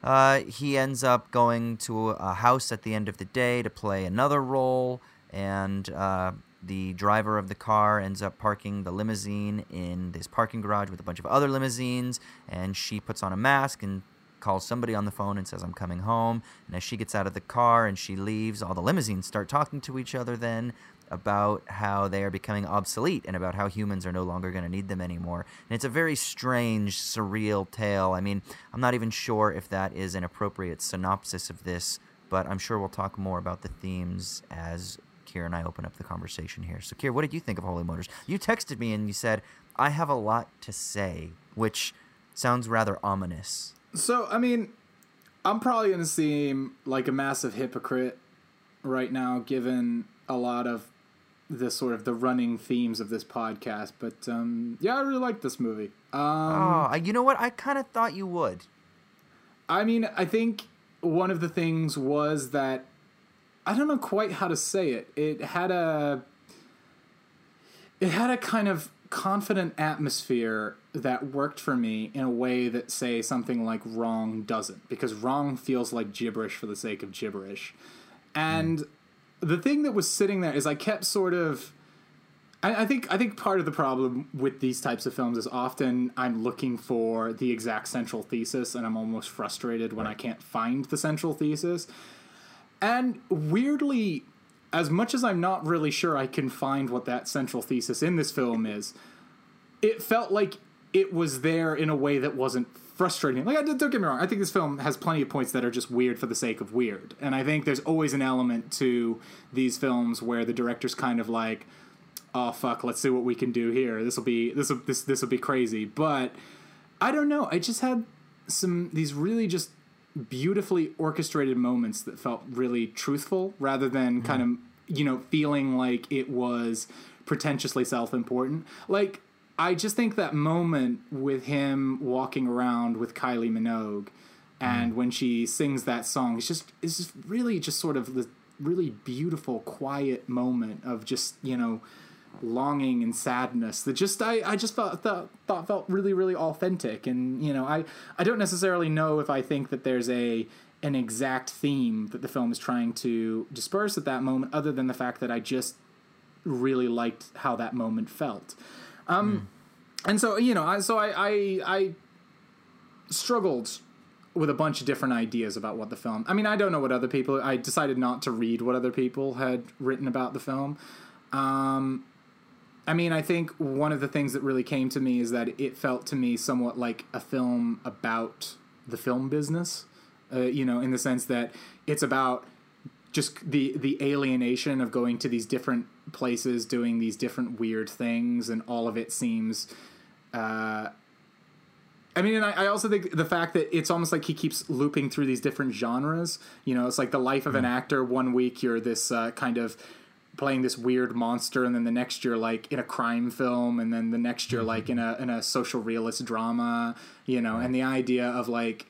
Uh, he ends up going to a house at the end of the day to play another role, and uh, the driver of the car ends up parking the limousine in this parking garage with a bunch of other limousines, and she puts on a mask and calls somebody on the phone and says, I'm coming home. And as she gets out of the car and she leaves, all the limousines start talking to each other then about how they are becoming obsolete and about how humans are no longer going to need them anymore. And it's a very strange, surreal tale. I mean, I'm not even sure if that is an appropriate synopsis of this, but I'm sure we'll talk more about the themes as Kier and I open up the conversation here. So, Kier, what did you think of Holy Motors? You texted me and you said, I have a lot to say, which sounds rather ominous. So, I mean, I'm probably going to seem like a massive hypocrite right now, given a lot of the sort of the running themes of this podcast. But um, yeah, I really like this movie. Um, Oh, you know what? I kind of thought you would. I mean, I think one of the things was that I don't know quite how to say it. It had a it had a kind of confident atmosphere that worked for me in a way that say something like wrong doesn't because wrong feels like gibberish for the sake of gibberish. And the thing that was sitting there is I kept sort of I, I think I think part of the problem with these types of films is often I'm looking for the exact central thesis, and I'm almost frustrated when I can't find the central thesis. And weirdly, as much as I'm not really sure I can find what that central thesis in this film is, it felt like it was there in a way that wasn't frustrating. Like, don't get me wrong, I think this film has plenty of points that are just weird for the sake of weird, and I think there's always an element to these films where the director's kind of like, "Oh fuck, let's see what we can do here. This will be this will this this will be crazy." But I don't know. I just had some these really just beautifully orchestrated moments that felt really truthful rather than mm-hmm. kind of you know feeling like it was pretentiously self-important like i just think that moment with him walking around with kylie minogue and mm. when she sings that song it's just it's just really just sort of the really beautiful quiet moment of just you know longing and sadness that just I, I just thought, thought thought felt really really authentic. And you know I I don't necessarily know if I think that there's a an exact theme that the film is trying to disperse at that moment other than the fact that I just really liked how that moment felt um and so you know I so I I, I struggled with a bunch of different ideas about what the film. I mean, I don't know what other people. I decided not to read what other people had written about the film. Um, I mean, I think one of the things that really came to me is that it felt to me somewhat like a film about the film business. Uh, you know, in the sense that it's about just the the alienation of going to these different places, doing these different weird things, and all of it seems. Uh, I mean, and I, I also think the fact that it's almost like he keeps looping through these different genres. You know, it's like the life of an actor. One week you're this uh, kind of playing this weird monster, and then the next year like in a crime film, and then the next year like in a in a social realist drama. You know, and the idea of like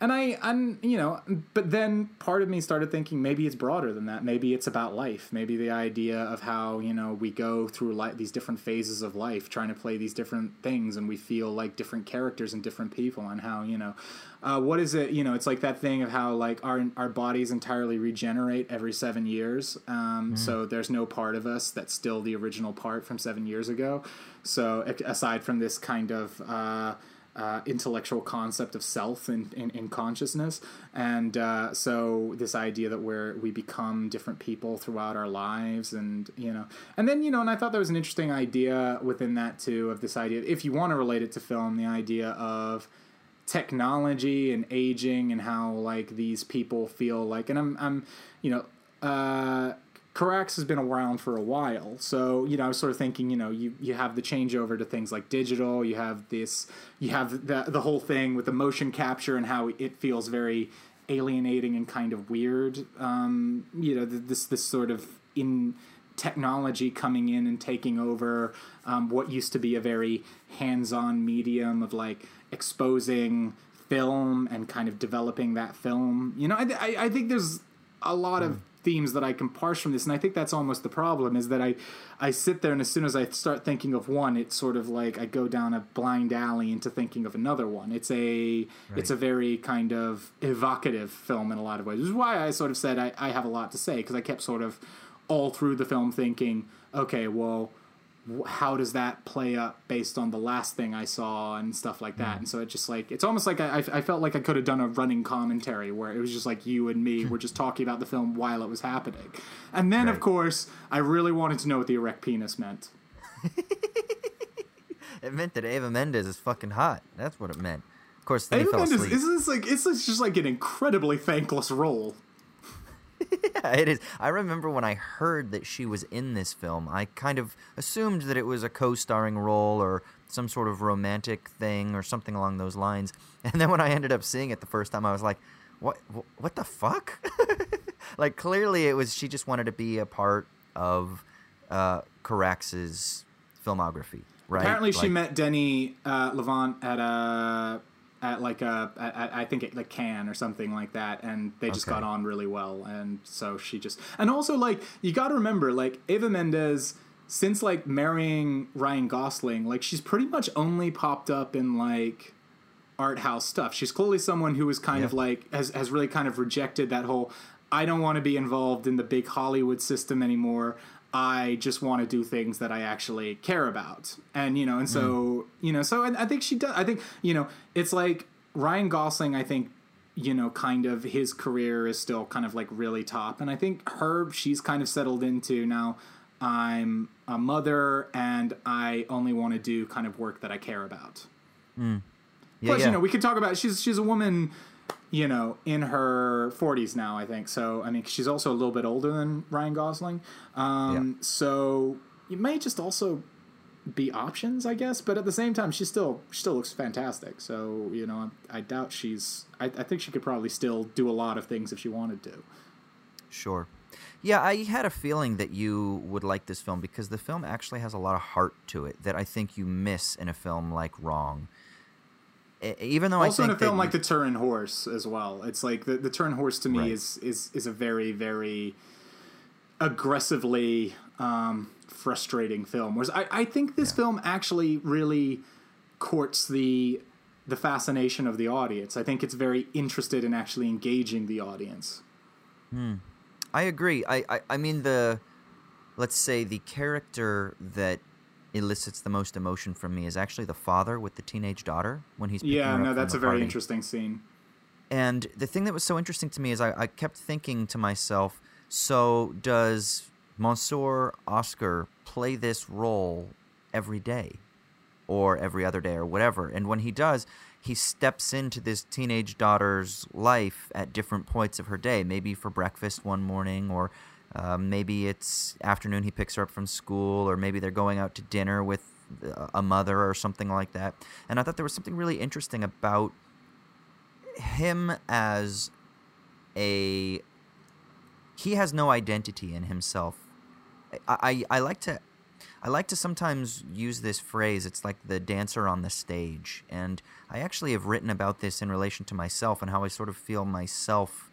and I, I'm, you know, but then part of me started thinking maybe it's broader than that. Maybe it's about life. Maybe the idea of how you know we go through like these different phases of life, trying to play these different things, and we feel like different characters and different people, and how you know, uh, what is it? You know, it's like that thing of how like our our bodies entirely regenerate every seven years. Um, So there's no part of us that's still the original part from seven years ago. So aside from this kind of uh, uh, intellectual concept of self in, in, in consciousness. And uh, so this idea that we're, we become different people throughout our lives and, you know, and then, you know, and I thought there was an interesting idea within that too, of this idea, if you want to relate it to film, the idea of technology and aging and how like these people feel like, and I'm, I'm, you know, uh, Carax has been around for a while, so you know I was sort of thinking, you know, you you have the changeover to things like digital. You have this, you have the the whole thing with the motion capture and how it feels very alienating and kind of weird. Um, you know, this this sort of in technology coming in and taking over um, what used to be a very hands-on medium of like exposing film and kind of developing that film. You know, I I, I think there's a lot of themes that I can parse from this, and I think that's almost the problem is that I I sit there and as soon as I start thinking of one, it's sort of like I go down a blind alley into thinking of another one. It's a it's a very kind of evocative film in a lot of ways. Which is why I sort of said I, I have a lot to say because I kept sort of all through the film thinking, okay, well, how does that play up based on the last thing I saw and stuff like that? Hmm. And so it just like it's almost like I, I felt like I could have done a running commentary where it was just like you and me hmm. were just talking about the film while it was happening, and then of course I really wanted to know what the erect penis meant. It meant that Eva Mendes is fucking hot. That's what it meant. Of course, then Eva Mendes, asleep. is this like it's just like an incredibly thankless role. Yeah, it is. I remember when I heard that she was in this film, I kind of assumed that it was a co-starring role or some sort of romantic thing or something along those lines. And then when I ended up seeing it the first time, I was like, "What? What the fuck?" like clearly, it was she just wanted to be a part of uh, Carax's filmography, right? Apparently, she met Denis uh, Lavant at a at like a at, I think at like Cannes or something like that, and they just Okay. got on really well. And so she just and also like you got to remember like Eva Mendes since like marrying Ryan Gosling, like she's pretty much only popped up in like art house stuff. She's clearly someone who is kind of like has has really kind of rejected that whole I don't want to be involved in the big Hollywood system anymore. I just want to do things that I actually care about. And you know, and so, mm. you know, so I, I think she does I think, you know, it's like Ryan Gosling I think you know, kind of his career is still kind of like really top. And I think her, she's kind of settled into now I'm a mother and I only want to do kind of work that I care about. Mm. yeah, Plus, yeah. you know, we could talk about she's she's a woman, you know, in her forties now. I think so. I mean, she's also a little bit older than Ryan Gosling. Um, So you may just also be options, I guess. But at the same time, she still she still looks fantastic. So you know, I, I doubt she's. I, I think she could probably still do a lot of things if she wanted to. Sure. Yeah, I had a feeling that you would like this film because the film actually has a lot of heart to it that I think you miss in a film like Wrong. Even though also I in a film like The Turin Horse as well. It's like the the Turin Horse to me Right. is is is a very very aggressively um, frustrating film. Whereas I, I think this film actually really courts the the fascination of the audience. I think it's very interested in actually engaging the audience. I agree. I, I, I mean the let's say the character that elicits the most emotion from me is actually the father with the teenage daughter when he's Yeah, no, that's a very party. interesting scene. And the thing that was so interesting to me is I, I kept thinking to myself, so does Monsieur Oscar play this role every day or every other day or whatever? And when he does, he steps into this teenage daughter's life at different points of her day, maybe for breakfast one morning or um, maybe it's afternoon he picks her up from school or maybe they're going out to dinner with uh, a mother or something like that. And I thought there was something really interesting about him as a he has no identity in himself. I, I, I like to I like to sometimes use this phrase. It's like the dancer on the stage, and I actually have written about this in relation to myself and how I sort of feel myself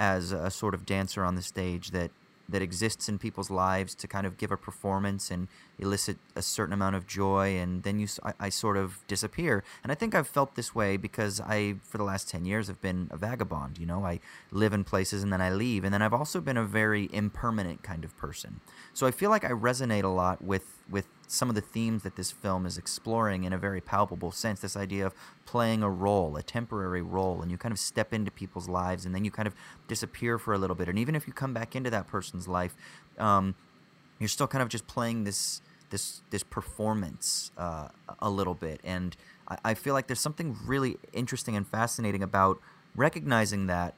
as a sort of dancer on the stage that that exists in people's lives to kind of give a performance and elicit a certain amount of joy and then you I, I sort of disappear. And i think i've felt this way because i for the last 10 years have been a vagabond you know? I live in places and then i leave. And then i've also been a very impermanent kind of person. So i feel like i resonate a lot with with some of the themes that this film is exploring in a very palpable sense this idea of playing a role a temporary role and you kind of step into people's lives and then you kind of disappear for a little bit. And even if you come back into that person's life um, you're still kind of just playing this this this performance uh, a little bit. And I, I feel like there's something really interesting and fascinating about recognizing that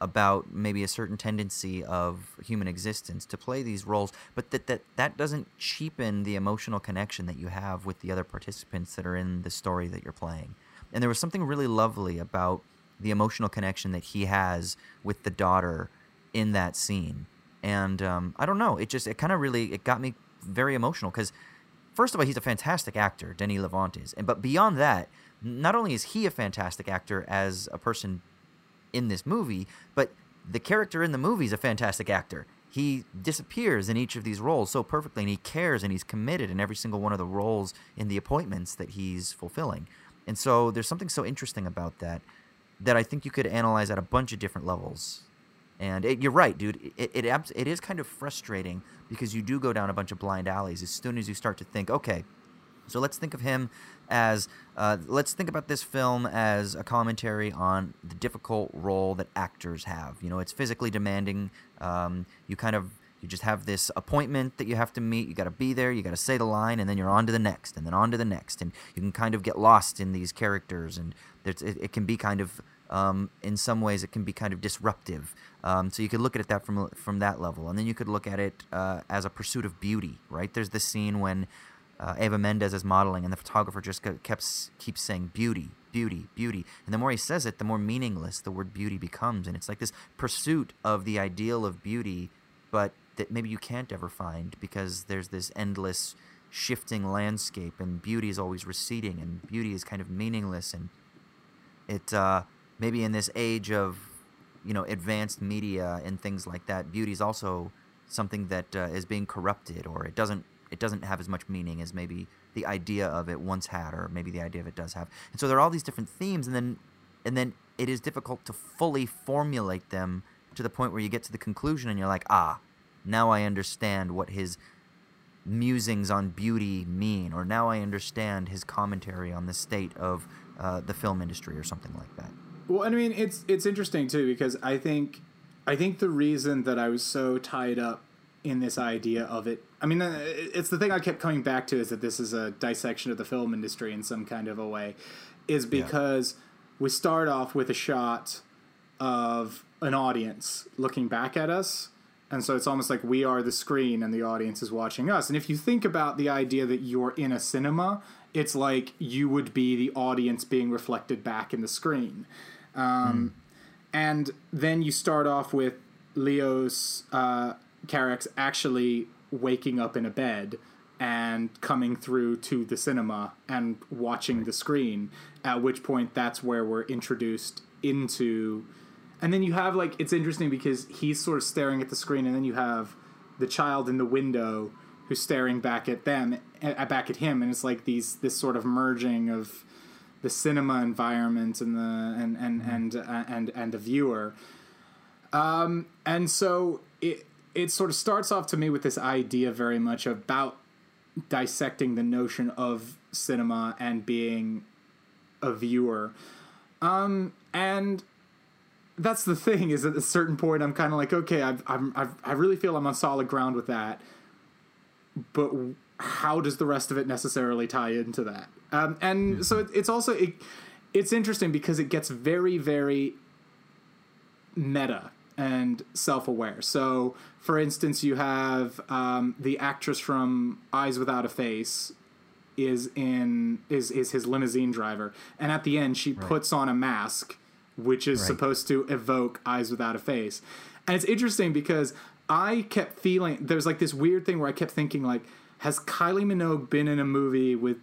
about maybe a certain tendency of human existence to play these roles, but that, that that doesn't cheapen the emotional connection that you have with the other participants that are in the story that you're playing. And there was something really lovely about the emotional connection that he has with the daughter in that scene. And um, I don't know, it just it kind of really it got me very emotional because first of all, he's a fantastic actor, Denis Lavant is, and but beyond that, not only is he a fantastic actor as a person in this movie, but the character in the movie is a fantastic actor. He disappears in each of these roles so perfectly, and he cares and he's committed in every single one of the roles in the appointments that he's fulfilling. And so there's something so interesting about that that I think you could analyze at a bunch of different levels. And it, you're right, dude. It, it it is kind of frustrating because you do go down a bunch of blind alleys as soon as you start to think, okay, so let's think of him as uh, let's think about this film as a commentary on the difficult role that actors have. You know, it's physically demanding. Um, you kind of you just have this appointment that you have to meet. You got to be there. You got to say the line, and then you're on to the next, and then on to the next, and you can kind of get lost in these characters, and it, it can be kind of um, in some ways it can be kind of disruptive. Um, so you could look at it that from from that level, and then you could look at it uh, as a pursuit of beauty. Right? There's this scene when uh, Eva Mendes is modeling, and the photographer just kept keeps saying beauty, beauty, beauty, and the more he says it, the more meaningless the word beauty becomes, and it's like this pursuit of the ideal of beauty, but that maybe you can't ever find because there's this endless shifting landscape, and beauty is always receding, and beauty is kind of meaningless, and it uh, maybe in this age of you know advanced media and things like that, beauty is also something that uh, is being corrupted, or it doesn't it doesn't have as much meaning as maybe the idea of it once had, or maybe the idea of it does have. And so there are all these different themes, and then and then it is difficult to fully formulate them to the point where you get to the conclusion, and you're like, ah, now I understand what his musings on beauty mean, or now I understand his commentary on the state of uh, the film industry, or something like that. Well, I mean, it's it's interesting too because I think I think the reason that I was so tied up in this idea of it, I mean, uh, it's the thing I kept coming back to is that this is a dissection of the film industry in some kind of a way, is because we start off with a shot of an audience looking back at us, And so it's almost like we are the screen and the audience is watching us. And if you think about the idea that you're in a cinema, it's like you would be the audience being reflected back in the screen. Um, And then you start off with Leos uh, Carax actually waking up in a bed and coming through to the cinema and watching the screen. At which point, that's where we're introduced into. And then you have like it's interesting because he's sort of staring at the screen, and then you have the child in the window who's staring back at them, back at him, and it's like these this sort of merging of the cinema environment and the and and and uh, and and the viewer. Um, and so it it sort of starts off to me with this idea very much about dissecting the notion of cinema and being a viewer. Um, and that's the thing is at a certain point I'm kind of like, okay, I've, I'm, I've, I really feel I'm on solid ground with that. But how does the rest of it necessarily tie into that? Um, and so it, it's also it, it's interesting because it gets very very meta and self-aware. So, for instance, you have um, the actress from Eyes Without a Face is in is is his limousine driver, and at the end she puts on a mask, which is Right. supposed to evoke Eyes Without a Face, and it's interesting because I kept feeling there's like this weird thing where I kept thinking like, has Kylie Minogue been in a movie with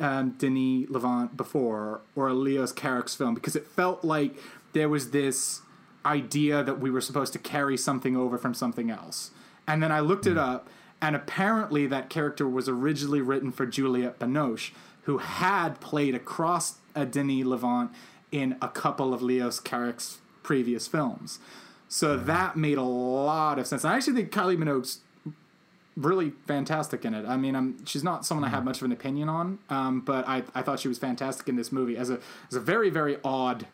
um, Denis Lavant before or a Leos Carax film? Because it felt like there was this idea that we were supposed to carry something over from something else. And then I looked it hmm. up, and apparently that character was originally written for Juliette Binoche, who had played across a Denis Lavant in a couple of Leos Carax's previous films. So hmm. that made a lot of sense. I actually think Kylie Minogue's really fantastic in it. I mean, I'm, she's not someone I have hmm. much of an opinion on, um, but I, I thought she was fantastic in this movie as a as a very very odd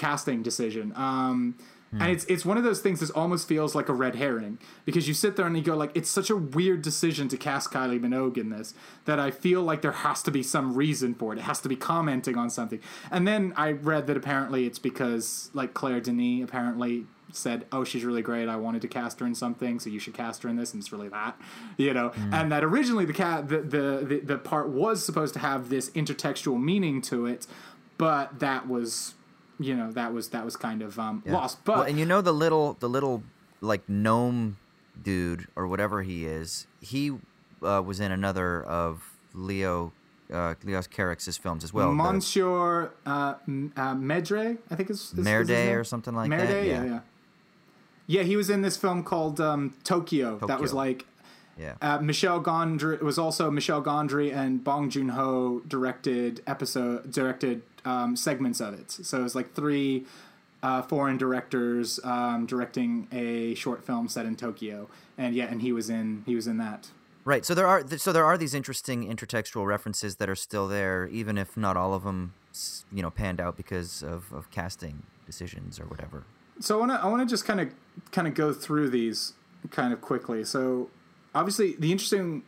casting decision. Um, And it's it's one of those things that almost feels like a red herring because you sit there and you go like it's such a weird decision to cast Kylie Minogue in this that I feel like there has to be some reason for it. It has to be commenting on something. And then I read that apparently it's because like Claire Denis apparently said, "Oh, she's really great. I wanted to cast her in something, so you should cast her in this." And it's really that, you know. And that originally the cat the, the the the part was supposed to have this intertextual meaning to it, but that was you know that was that was kind of um, lost. But well, and you know the little the little like gnome dude or whatever he is. He uh, was in another of Leo uh, Leos Carax's films as well. the Monsieur uh, uh, Medre, I think is, is is Merde name? or something like Merde, that. yeah, yeah. Yeah, he was in this film called um, Tokyo, That was like yeah. uh, Michel Gondry. It was also Michel Gondry and Bong Joon Ho directed episode directed um, segments of it. So it was like three uh, foreign directors um, directing a short film set in Tokyo, and yeah, and he was in he was in that. Right. So there are so there are these interesting intertextual references that are still there, even if not all of them, you know, panned out because of, of casting decisions or whatever. So I want to I want to just kind of kind of go through these kind of quickly. So obviously the interesting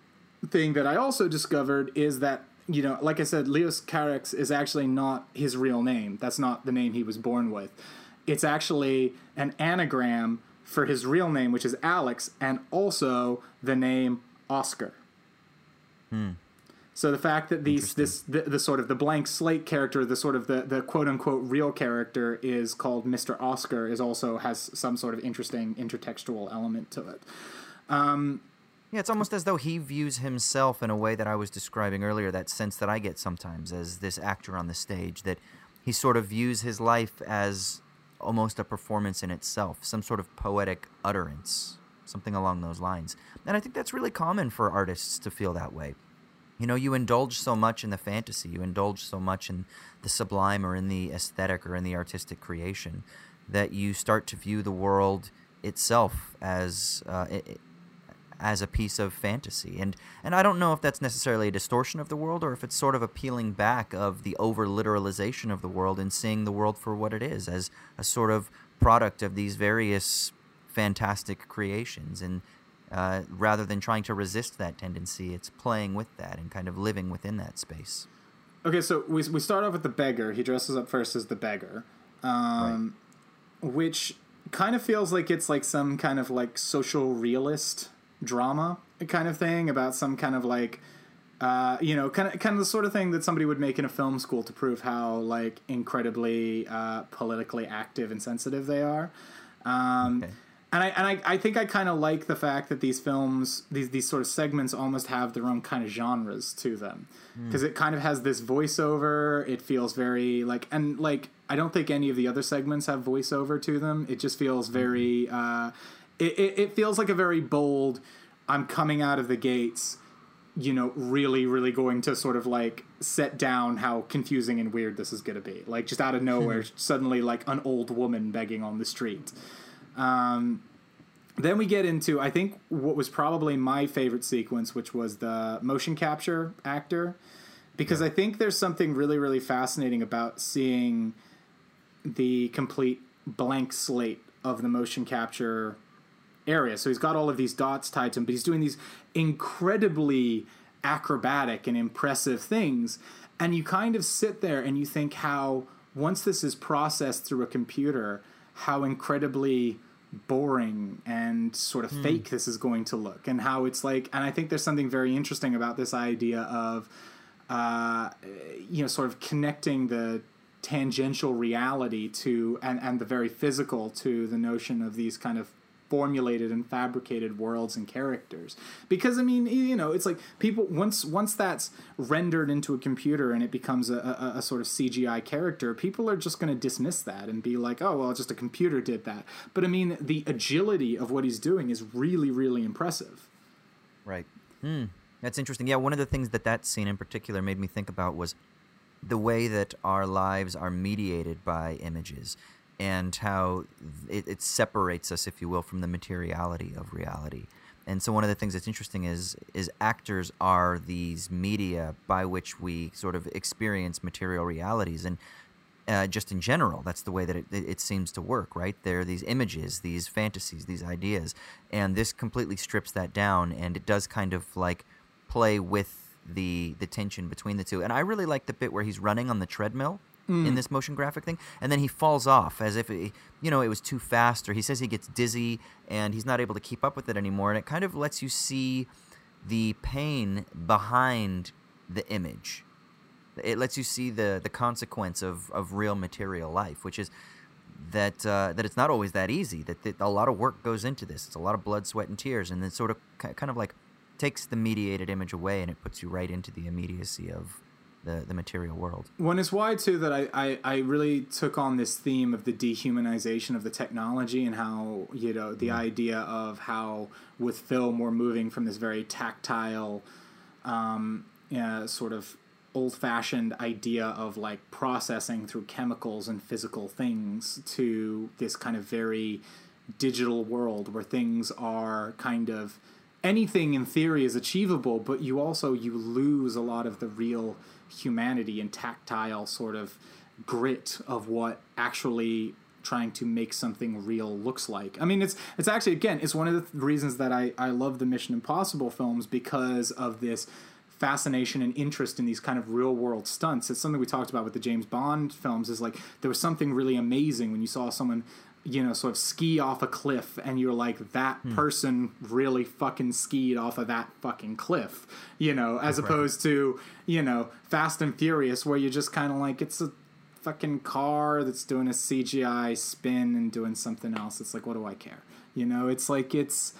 thing that I also discovered is that you know, like I said, Leos Carax is actually not his real name. That's not the name he was born with. It's actually an anagram for his real name, which is Alex, and also the name Oscar. Hmm. So the fact that these this the, the sort of the blank slate character, the sort of the, the quote unquote real character is called Mr. Oscar is also has some sort of interesting intertextual element to it. Yeah, it's almost as though he views himself in a way that I was describing earlier, that sense that I get sometimes as this actor on the stage, that he sort of views his life as almost a performance in itself, some sort of poetic utterance, something along those lines. And I think that's really common for artists to feel that way. You know, you indulge so much in the fantasy, you indulge so much in the sublime or in the aesthetic or in the artistic creation that you start to view the world itself as uh, i- i- as a piece of fantasy. And and I don't know if that's necessarily a distortion of the world or if it's sort of a peeling back of the over literalization of the world and seeing the world for what it is as a sort of product of these various fantastic creations and uh, rather than trying to resist that tendency, it's playing with that and kind of living within that space. Okay, so we we start off with the beggar. He dresses up first as the beggar, um, which kind of feels like it's like some kind of like social realist drama kind of thing about some kind of like uh, you know, kind of kind of the sort of thing that somebody would make in a film school to prove how like incredibly uh, politically active and sensitive they are. Um, Okay. And I and I, I think I kind of like the fact that these films these these sort of segments almost have their own kind of genres to them because it kind of has this voiceover. It feels very like and like I don't think any of the other segments have voiceover to them. It just feels very. Uh, it, it, it feels like a very bold. I'm coming out of the gates you know, really, really going to sort of like set down how confusing and weird this is going to be. Like, just out of nowhere, suddenly, like an old woman begging on the street. Um, then we get into, I think, what was probably my favorite sequence, which was the motion capture actor. Because I think there's something really, really fascinating about seeing the complete blank slate of the motion capture area. So he's got all of these dots tied to him, but he's doing these incredibly acrobatic and impressive things. And you kind of sit there and you think how, once this is processed through a computer, how incredibly boring and sort of fake this is going to look. And how it's like, and I think there's something very interesting about this idea of, uh, you know, sort of connecting the tangential reality to and, and the very physical to the notion of these kind of formulated and fabricated worlds and characters because i mean you know it's like people once once that's rendered into a computer and it becomes a, a, a sort of cgi character people are just going to dismiss that and be like oh well just a computer did that but i mean the agility of what he's doing is really really impressive Right. Hmm. That's interesting. Yeah, one of the things that that scene in particular made me think about was the way that our lives are mediated by images and how it, it separates us, if you will, from the materiality of reality. And so one of the things that's interesting is is actors are these media by which we sort of experience material realities and uh, just in general, that's the way that it, it, seems to work, right? There are these images, these fantasies, these ideas, and this completely strips that down, and it does kind of like play with the the tension between the two. And I really like the bit where he's running on the treadmill in this motion graphic thing, and then he falls off as if you know it was too fast, or he says he gets dizzy and he's not able to keep up with it anymore, and it kind of lets you see the pain behind the image it lets you see the the consequence of of real material life, which is that uh, that it's not always that easy. That, a lot of work goes into this. It's a lot of blood, sweat, and tears, and it sort of ki- kind of like takes the mediated image away, and it puts you right into the immediacy of the the material world. One is why too that I, I, I really took on this theme of the dehumanization of the technology and how you know the idea of how with film we're moving from this very tactile, um, yeah, sort of old fashioned idea of like processing through chemicals and physical things to this kind of very digital world where things are kind of anything in theory is achievable but you also you lose a lot of the real humanity and tactile sort of grit of what actually trying to make something real looks like. I mean, it's it's actually again, it's one of the th- reasons that I I love the Mission Impossible films because of this fascination and interest in these kind of real world stunts. It's something we talked about with the James Bond films. Is like there was something really amazing when you saw someone you know sort of ski off a cliff and you're like that hmm. person really fucking skied off of that fucking cliff you know as opposed to you know fast and furious where you're just kind of like it's a fucking car that's doing a cgi spin and doing something else. It's like what do i care? You know it's like it's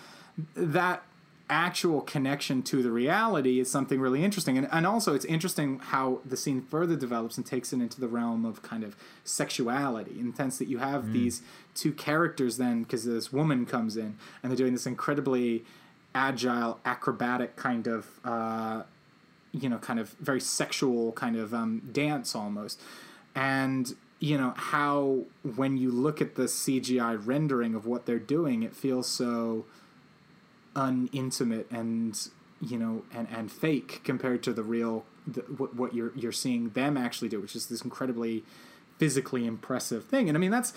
that actual connection to the reality is something really interesting. And, and also it's interesting how the scene further develops and takes it into the realm of kind of sexuality in the sense that you have these two characters then because this woman comes in and they're doing this incredibly agile acrobatic kind of uh, you know kind of very sexual kind of um, dance almost. And you know how when you look at the cgi rendering of what they're doing it feels so unintimate and you know and and fake compared to the real the, what, what you're you're seeing them actually do which is this incredibly physically impressive thing and i mean that's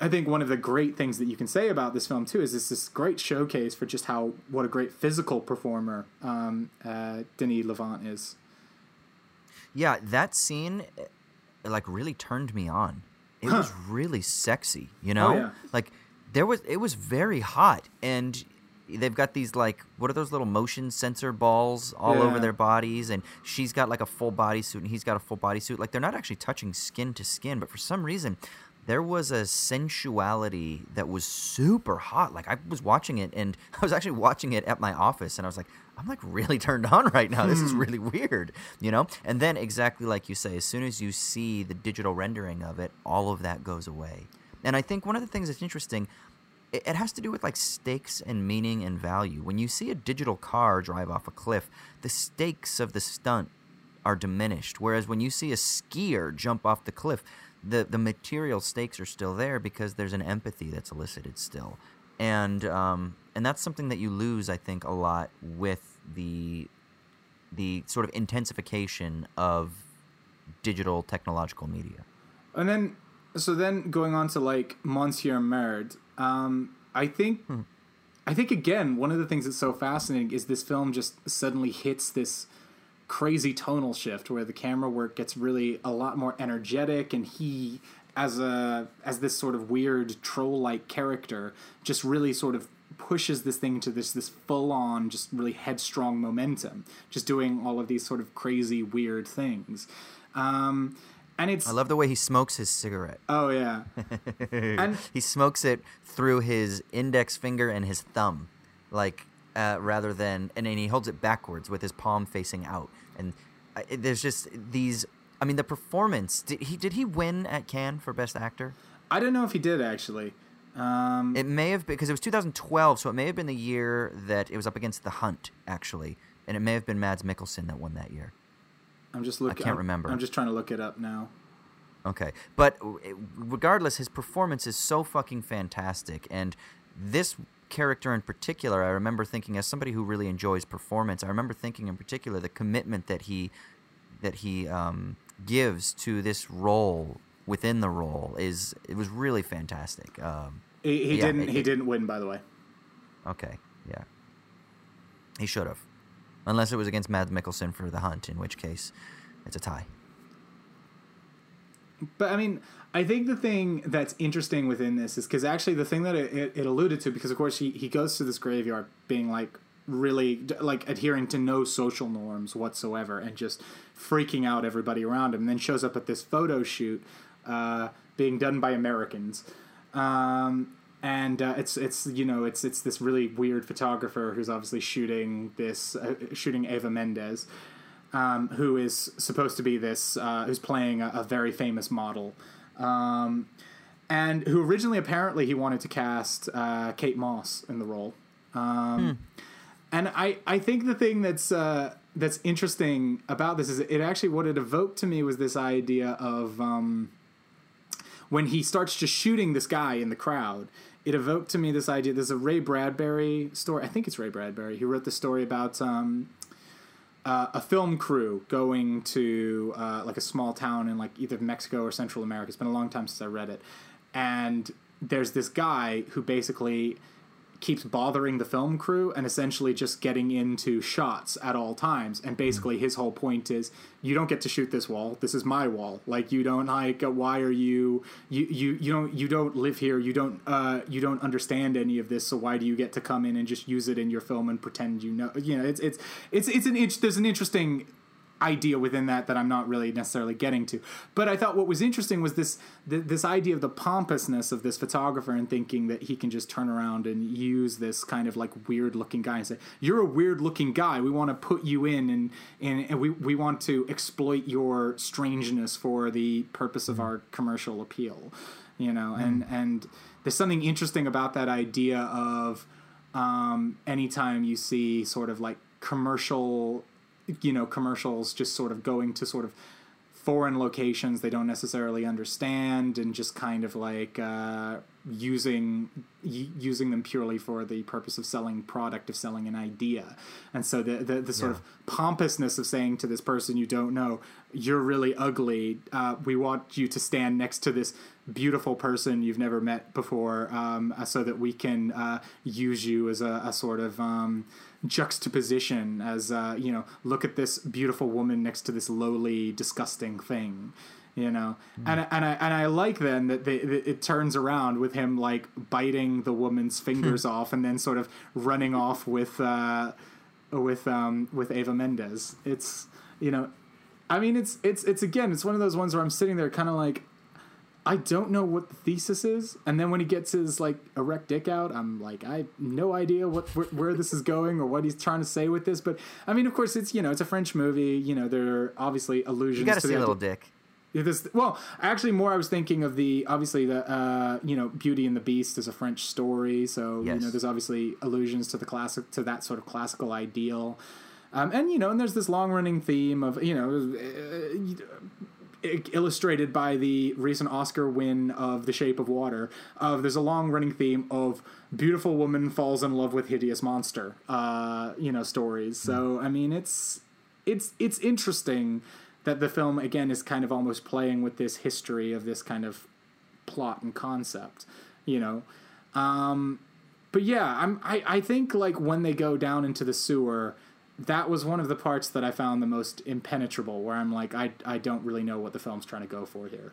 i think one of the great things that you can say about this film too is this this great showcase for just how what a great physical performer um, uh, denis lavant is Yeah, that scene, uh, like, really turned me on it was really sexy. You know, Oh, yeah. like there was it was very hot, and they've got these like what are those little motion sensor balls all over their bodies, and she's got like a full bodysuit, and he's got a full bodysuit. Like they're not actually touching skin to skin, but for some reason. There was a sensuality that was super hot. Like I was watching it, and I was actually watching it at my office, and I was like, I'm like really turned on right now. This is hmm. really weird, you know? And then exactly like you say, as soon as you see the digital rendering of it, all of that goes away. And I think one of the things that's interesting, it, has to do with like stakes and meaning and value. When you see a digital car drive off a cliff, the stakes of the stunt are diminished. Whereas when you see a skier jump off the cliff, the, the material stakes are still there because there's an empathy that's elicited still. And um, and that's something that you lose, I think, a lot with the the sort of intensification of digital technological media. And then, so then going on to like Monsieur Merde, um, I think, I think again, one of the things that's so fascinating is this film just suddenly hits this crazy tonal shift where the camera work gets really a lot more energetic, and he, as a as this sort of weird troll like character, just really sort of pushes this thing to this this full on just really headstrong momentum, just doing all of these sort of crazy weird things. Um, and it's I love the way he smokes his cigarette. Oh yeah, and he smokes it through his index finger and his thumb, like uh, rather than, and then he holds it backwards with his palm facing out. And uh, it- there's just these. I mean, the performance. Did he did he win at Cannes for Best Actor? I don't know if he did actually. Um, It may have been because it was 2012, so it may have been the year that it was up against The Hunt, actually, and it may have been Mads Mikkelsen that won that year. I'm just looking. I can't I'm- remember. I'm just trying to look it up now. Okay, but regardless, his performance is so fucking fantastic, and this character in particular, I remember thinking, as somebody who really enjoys performance, I remember thinking in particular the commitment that he that he um, gives to this role within the role is it was really fantastic. Um, He, he Yeah, didn't. it- he didn't win, by the way. okay, yeah, he should have, unless it was against Mads Mikkelsen for the Hunt, in which case it's a tie. But I mean, I think the thing that's interesting within this is because actually the thing that it, it, it alluded to, because of course he, he goes to this graveyard being like really like adhering to no social norms whatsoever and just freaking out everybody around him, and then shows up at this photo shoot uh, being done by Americans. Um, and uh, it's it's you know it's it's this really weird photographer who's obviously shooting this uh, shooting Eva Mendes, um, who is supposed to be this uh, who's playing a, a very famous model, um, and who originally apparently he wanted to cast uh, Kate Moss in the role. Um, And I, I think the thing that's uh, that's interesting about this is it actually what it evoked to me was this idea of um, when he starts just shooting this guy in the crowd, it evoked to me this idea. There's a Ray Bradbury story. I think it's Ray Bradbury. He wrote the story about um, uh, a film crew going to uh, like a small town in like either Mexico or Central America. It's been a long time since I read it. And there's this guy who basically keeps bothering the film crew and essentially just getting into shots at all times. And basically his whole point is you don't get to shoot this wall. This is my wall. Like you don't like why are you you you, you don't you don't live here. You don't uh you don't understand any of this. So why do you get to come in and just use it in your film and pretend you know? You know it's it's it's it's an itch there's an interesting idea within that that I'm not really necessarily getting to. But I thought what was interesting was this th- this idea of the pompousness of this photographer and thinking that he can just turn around and use this kind of like weird looking guy and say, "You're a weird looking guy. We want to put you in and and, and we we want to exploit your strangeness for the purpose of our commercial appeal." You know, and and there's something interesting about that idea of um, anytime you see sort of like commercial you know commercials just sort of going to sort of foreign locations they don't necessarily understand and just kind of like uh, using y- using them purely for the purpose of selling product of selling an idea. And so the the, the sort of pompousness of saying to this person you don't know you're really ugly uh, we want you to stand next to this beautiful person you've never met before um, so that we can uh, use you as a, a sort of um, juxtaposition as uh, you know look at this beautiful woman next to this lowly disgusting thing you know? And and I and I like then that they it turns around with him like biting the woman's fingers off and then sort of running off with uh with um with Eva Mendes. It's you know I mean it's it's it's again it's one of those ones where I'm sitting there kind of like I don't know what the thesis is and then when he gets his like erect dick out I'm like I have no idea what where, where this is going or what he's trying to say with this but I mean of course it's you know it's a French movie you know there are obviously allusions You got to see the a little idea- dick. this well, actually, more I was thinking of the obviously the uh, you know Beauty and the Beast is a French story, so you know there's obviously allusions to the classic to that sort of classical ideal, um, and you know and there's this long running theme of you know uh, illustrated by the recent Oscar win of The Shape of Water. Of there's a long running theme of beautiful woman falls in love with hideous monster, uh, you know stories. So I mean it's it's it's interesting that the film again is kind of almost playing with this history of this kind of plot and concept you know um but yeah i'm i, I think like when they go down into the sewer that was one of the parts that i found the most impenetrable where i'm like i i don't really know what the film's trying to go for here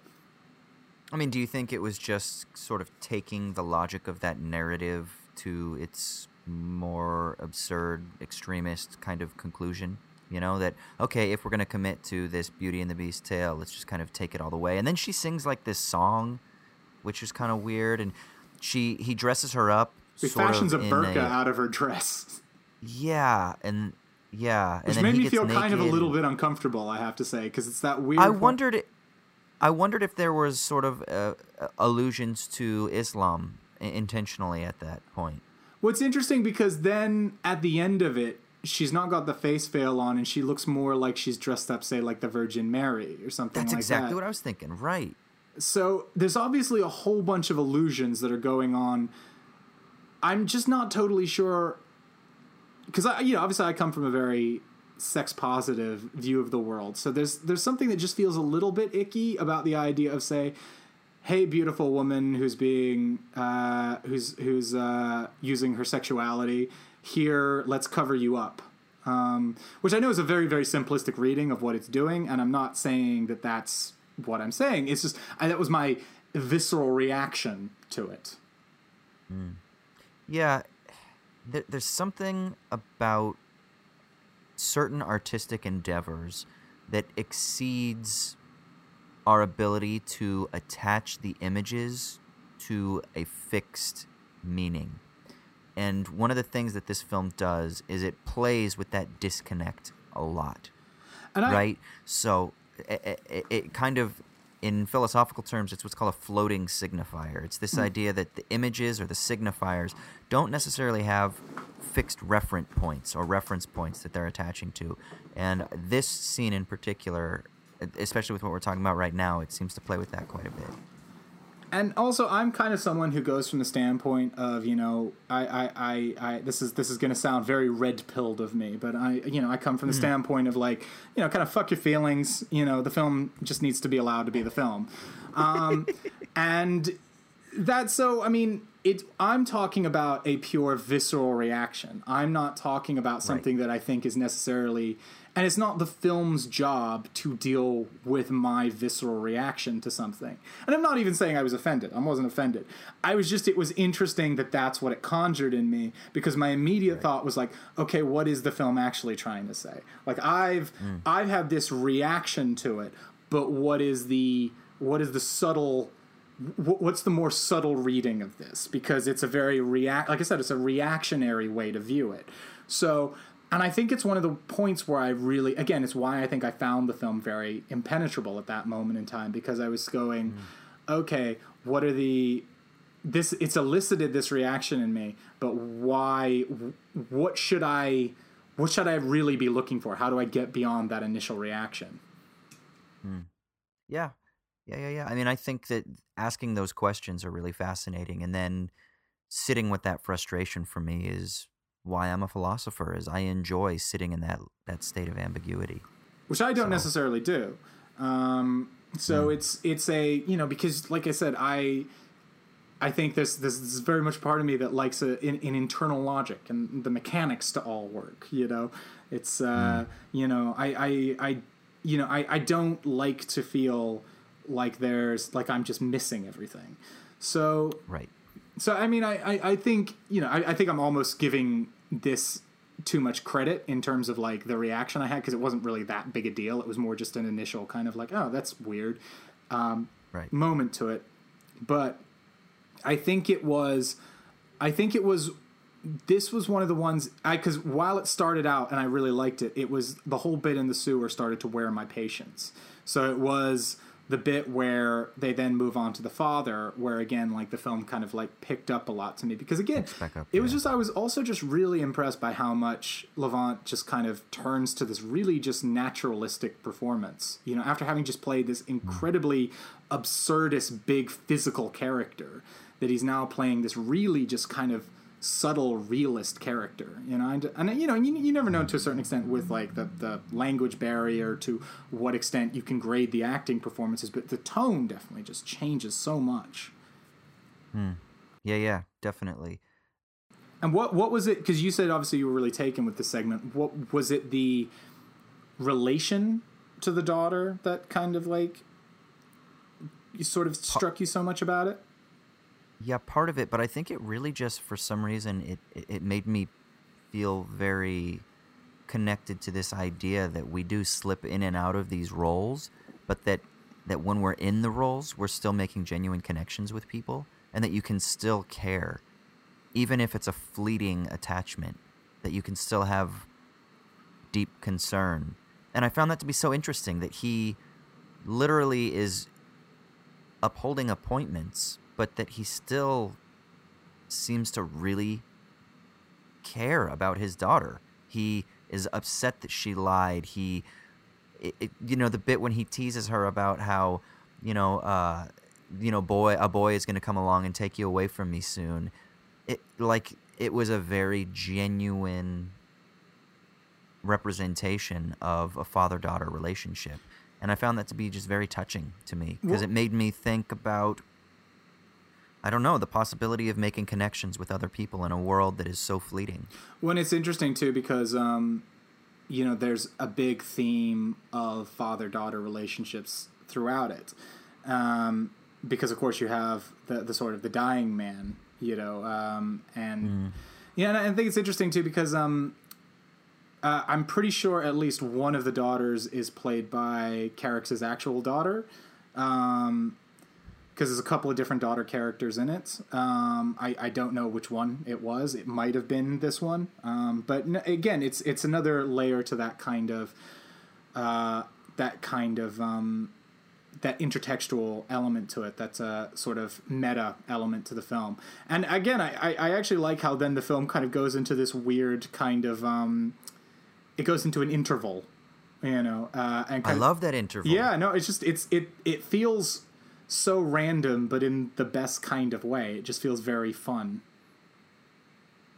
I mean, do you think it was just sort of taking the logic of that narrative to its more absurd, extremist kind of conclusion? You know, that, okay, if we're going to commit to this Beauty and the Beast tale, let's just kind of take it all the way. And then she sings like this song, which is kind of weird. And she he dresses her up. he fashions a burqa out of her dress Yeah. And yeah. which made me feel kind of a little bit uncomfortable i have to say because it's that weird I point- wondered. I wondered if there was sort of uh, allusions to Islam intentionally at that point. What's interesting because then at the end of it, she's not got the face veil on, and she looks more like she's dressed up, say, like the Virgin Mary or something That's like exactly that. what I was thinking. Right. So there's obviously a whole bunch of illusions that are going on. I'm just not totally sure because I, you know, obviously I come from a very sex positive view of the world. So there's there's something that just feels a little bit icky about the idea of say, hey, beautiful woman who's being uh, who's who's uh, using her sexuality here, let's cover you up. Um, which I know is a very very simplistic reading of what it's doing, and I'm not saying that that's what I'm saying. It's just I, that was my visceral reaction to it. Yeah. There, there's something about certain artistic endeavors that exceeds our ability to attach the images to a fixed meaning. And one of the things that this film does is it plays with that disconnect a lot. I, right? So it, it, it kind of, in philosophical terms, it's what's called a floating signifier. It's this hmm. idea that the images or the signifiers don't necessarily have fixed referent points or reference points that they're attaching to. And this scene in particular, especially with what we're talking about right now, it seems to play with that quite a bit. And also I'm kind of someone who goes from the standpoint of you know I I, I, I this is this is going to sound very red pilled of me, but I you know I come from the standpoint of like you know kind of fuck your feelings. You know the film just needs to be allowed to be the film, um, and that's so I mean it. I'm talking about a pure visceral reaction. I'm not talking about something that I think is necessarily. And it's not the film's job to deal with my visceral reaction to something. And I'm not even saying I was offended. I wasn't offended. I was just, it was interesting that that's what it conjured in me because my immediate thought was like, okay, what is the film actually trying to say? Like I've, hmm. I've had this reaction to it, but what is the, what is the subtle, what's the more subtle reading of this? Because it's a very react, like I said, it's a reactionary way to view it. So, and I think it's one of the points where I really, again, it's why I think I found the film very impenetrable at that moment in time because I was going, mm. okay, what are the this? It's elicited this reaction in me, but why? What should I? What should I really be looking for? How do I get beyond that initial reaction? Hmm. Yeah. Yeah, yeah, yeah. I mean, I think that asking those questions are really fascinating and then sitting with that frustration for me is why I'm a philosopher is I enjoy sitting in that that state of ambiguity. which I don't So- necessarily do. Um, so it's it's a you know because like I said I I think this this is very much part of me that likes a, an, an internal logic and the mechanics to all work. You know, it's uh, you know I, I I you know I I don't like to feel like there's like I'm just missing everything. So Right. so I mean, I, I, I think you know, I, I think I'm almost giving this too much credit in terms of like the reaction I had because it wasn't really that big a deal. It was more just an initial kind of like, oh, that's weird um, Right. moment to it. But I think it was, I think it was. This was one of the ones I because while it started out and I really liked it, it was the whole bit in the sewer started to wear my patience. So it was the bit where they then move on to the father, where again, like the film kind of like picked up a lot to me because again, up, it was yeah. just I was also just really impressed by how much Lavant just kind of turns to this really just naturalistic performance. You know, after having just played this hmm. incredibly absurdist big physical character, that he's now playing this really just kind of subtle realist character you know and, and you know you, you never know to a certain extent with like the, the language barrier to what extent you can grade the acting performances but the tone definitely just changes so much Hmm. Yeah, yeah, definitely. And what what was it? Because you said obviously you were really taken with the segment. What was it? The relation to the daughter that kind of like you sort of struck you so much about it. Yeah, part of it, but I think it really just for some reason it it- made me feel very connected to this idea that we do slip in and out of these roles, but that that when we're in the roles, we're still making genuine connections with people and that you can still care even if it's a fleeting attachment, that you can still have deep concern. And I found that to be so interesting that he literally is upholding appointments, but that he still seems to really care about his daughter. He is upset that she lied. He, it, it, you know, the bit when he teases her about how, you know, uh, you know, boy, a boy is going to come along and take you away from me soon. It like it was a very genuine representation of a father-daughter relationship and i found that to be just very touching to me because it made me think about i don't know the possibility of making connections with other people in a world that is so fleeting When it's interesting too because um, you know there's a big theme of father daughter relationships throughout it. Um, because of course you have the the sort of the dying man, you know, um, and yeah, and I think it's interesting too because um, uh, I'm pretty sure at least one of the daughters is played by Carax's actual daughter. Um, because there's a couple of different daughter characters in it. Um, I, I don't know which one it was. It might have been this one. Um, but n- again, it's it's another layer to that kind of uh, that kind of um, that intertextual element to it. That's a sort of meta element to the film. And again, I, I, I actually like how then the film kind of goes into this weird kind of um, it goes into an interval, you know. Uh, and i kind of- love that interval yeah, no, it's just it's it it feels so random, but in the best kind of way. It just feels very fun.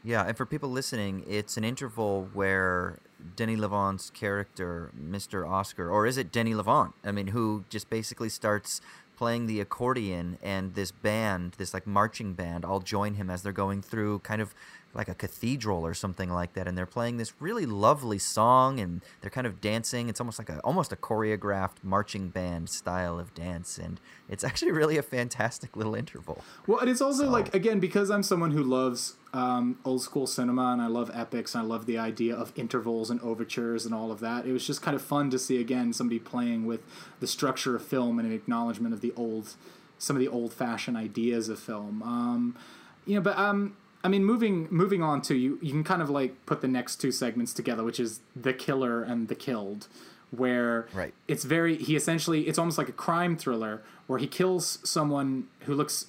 Yeah, and for people listening, it's an interval where Denis Lavant's character, Mr. Oscar, or is it Denis Lavant? I mean, who just basically starts playing the accordion, and this band, this like marching band, all join him as they're going through kind of like a cathedral or something like that, and they're playing this really lovely song, and they're kind of dancing. It's almost like a almost a choreographed marching band style of dance, and it's actually really a fantastic little interval. Well, and it's also So- like again because I'm someone who loves um, old school cinema and I love epics and I love the idea of intervals and overtures and all of that. It was just kind of fun to see again somebody playing with the structure of film and an acknowledgement of the old, some of the old fashioned ideas of film. Um, you know, but um, I mean, moving moving on to you, you can kind of like put the next two segments together, which is the killer and the killed, where Right. it's very he essentially it's almost like a crime thriller where he kills someone who looks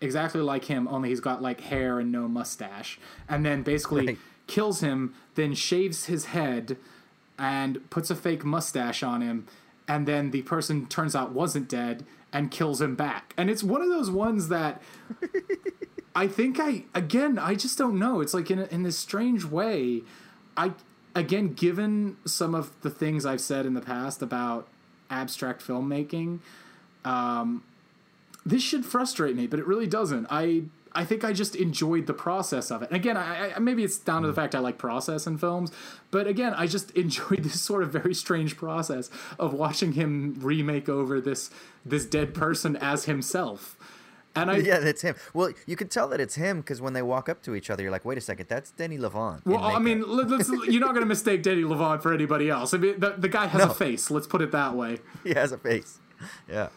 exactly like him only he's got like hair and no mustache and then basically Right. kills him then shaves his head and puts a fake mustache on him and then the person turns out wasn't dead and kills him back and it's one of those ones that I think I again I just don't know. It's like in a, in this strange way, I again given some of the things I've said in the past about abstract filmmaking, um, this should frustrate me, but it really doesn't. I I think I just enjoyed the process of it. And again, I, I maybe it's down to the fact I like process in films, but again, I just enjoyed this sort of very strange process of watching him remake over this this dead person as himself. And I yeah, that's him. Well, you can tell that it's him because when they walk up to each other, you're like, wait a second, that's Denis Lavant. Well, I mean, you're not going to mistake Denis Lavant for anybody else. I mean, the, the guy has No. a face. Let's put it that way. he has a face. Yeah.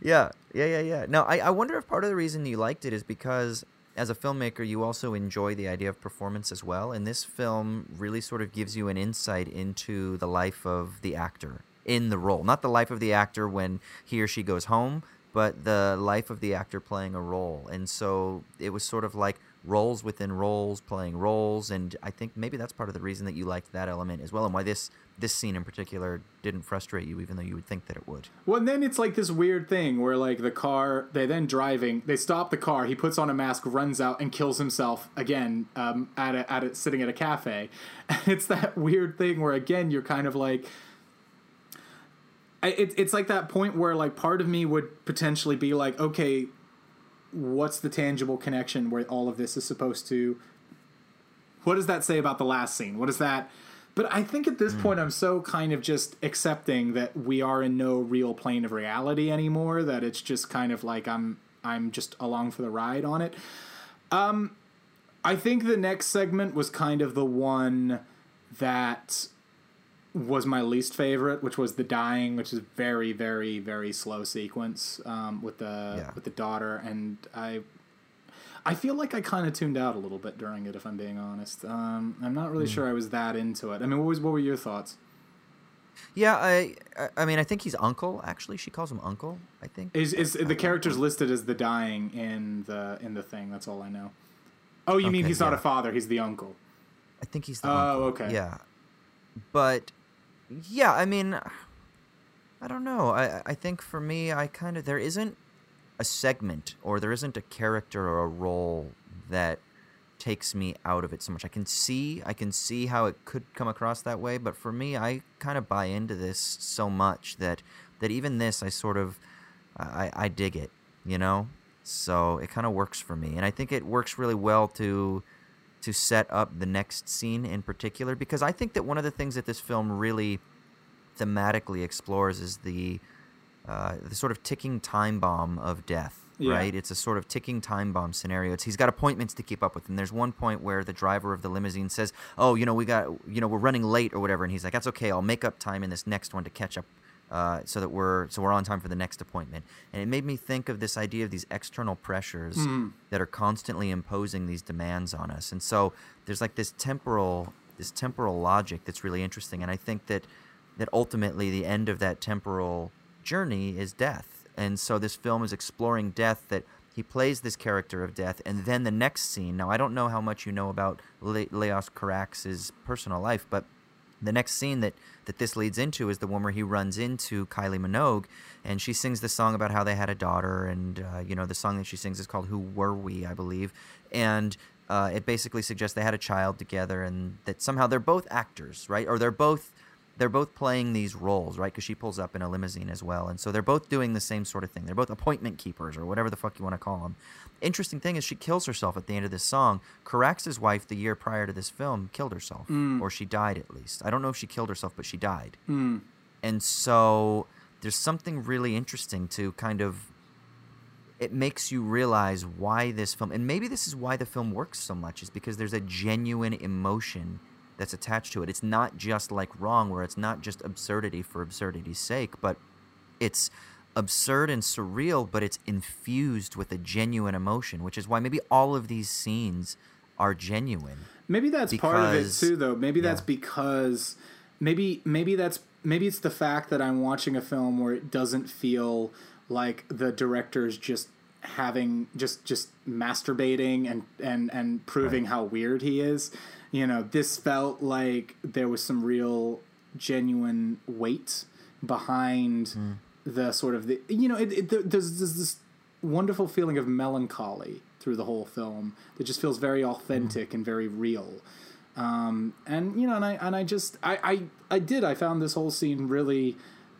Yeah. Yeah. Yeah. Yeah. No, I, I wonder if part of the reason you liked it is because as a filmmaker, you also enjoy the idea of performance as well. And this film really sort of gives you an insight into the life of the actor in the role. Not the life of the actor when he or she goes home, but the life of the actor playing a role. And so it was sort of like roles within roles playing roles and i think maybe that's part of the reason that you liked that element as well and why this this scene in particular didn't frustrate you even though you would think that it would Well, and then it's like this weird thing where like the car, they then driving, they stop the car. He puts on a mask, runs out, and kills himself again um, at a, at a, sitting at a cafe. It's that weird thing where again you're kind of like. I, it, it's like that point where like part of me would potentially be like, okay, what's the tangible connection where all of this is supposed to what does that say about the last scene? What is that? But i think at this point i'm so kind of just accepting that we are in no real plane of reality anymore that it's just kind of like i'm i'm just along for the ride on it. Um i think the next segment was kind of the one that was my least favorite, which was the dying, which is very, very, very slow sequence um, with the Yeah. with the daughter, and I, I feel like I kind of tuned out a little bit during it, if I'm being honest. Um, I'm not really sure I was that into it. I mean, what was what were your thoughts? Yeah, I, I, I mean, I think he's uncle. Actually, she calls him uncle. I think. Is is the character's listed as the dying in the in the thing? That's all I know. Oh, you mean Okay, he's not a father? He's the uncle. I think he's the. Oh, uncle. okay. Yeah, but yeah, I mean, I don't know. I I think for me, I kind of there isn't a segment or there isn't a character or a role that takes me out of it so much. I can see I can see how it could come across that way, but for me, I kind of buy into this so much that that even this, I sort of I, I dig it, you know. So it kind of works for me, and I think it works really well to to set up the next scene in particular because I think that one of the things that this film really thematically explores is the uh, the sort of ticking time bomb of death. Yeah. Right, it's a sort of ticking time bomb scenario. It's he's got appointments to keep up with, and there's one point where the driver of the limousine says, "Oh, you know, we got, you know, we're running late or whatever," and he's like, "That's okay. I'll make up time in this next one to catch up, uh, so that we're so we're on time for the next appointment." And it made me think of this idea of these external pressures that are constantly imposing these demands on us, and so there's like this temporal this temporal logic that's really interesting, and I think that that ultimately the end of that temporal journey is death. And so this film is exploring death that he plays this character of death and then the next scene. Now I don't know how much you know about Le- Leos Carax's personal life, but the next scene that, that this leads into is the one where he runs into Kylie Minogue and she sings the song about how they had a daughter and uh, you know the song that she sings is called Who Were We, I believe. And uh, it basically suggests they had a child together and that somehow they're both actors, right? Or they're both they're both playing these roles, right? Because she pulls up in a limousine as well, and so they're both doing the same sort of thing. They're both appointment keepers, or whatever the fuck you want to call them. Interesting thing is, she kills herself at the end of this song. Carax's wife, the year prior to this film, killed herself, mm. or she died at least. I don't know if she killed herself, but she died. Mm. And so there's something really interesting to kind of it makes you realize why this film and maybe this is why the film works so much is because there's a genuine emotion that's attached to it. It's not just like wrong where it's not just absurdity for absurdity's sake, but it's absurd and surreal, but it's infused with a genuine emotion, which is why maybe all of these scenes are genuine. Maybe that's part of it too, though. Maybe that's because maybe maybe that's maybe it's the fact that I'm watching a film where it doesn't feel like the director's just having just just masturbating and and and proving how weird he is. You know, this felt like there was some real genuine weight behind Mm. the sort of the you know it, it there's, there's this wonderful feeling of melancholy through the whole film that just feels very authentic and very real. Um, and you know and I and I just I, I I did. I found this whole scene really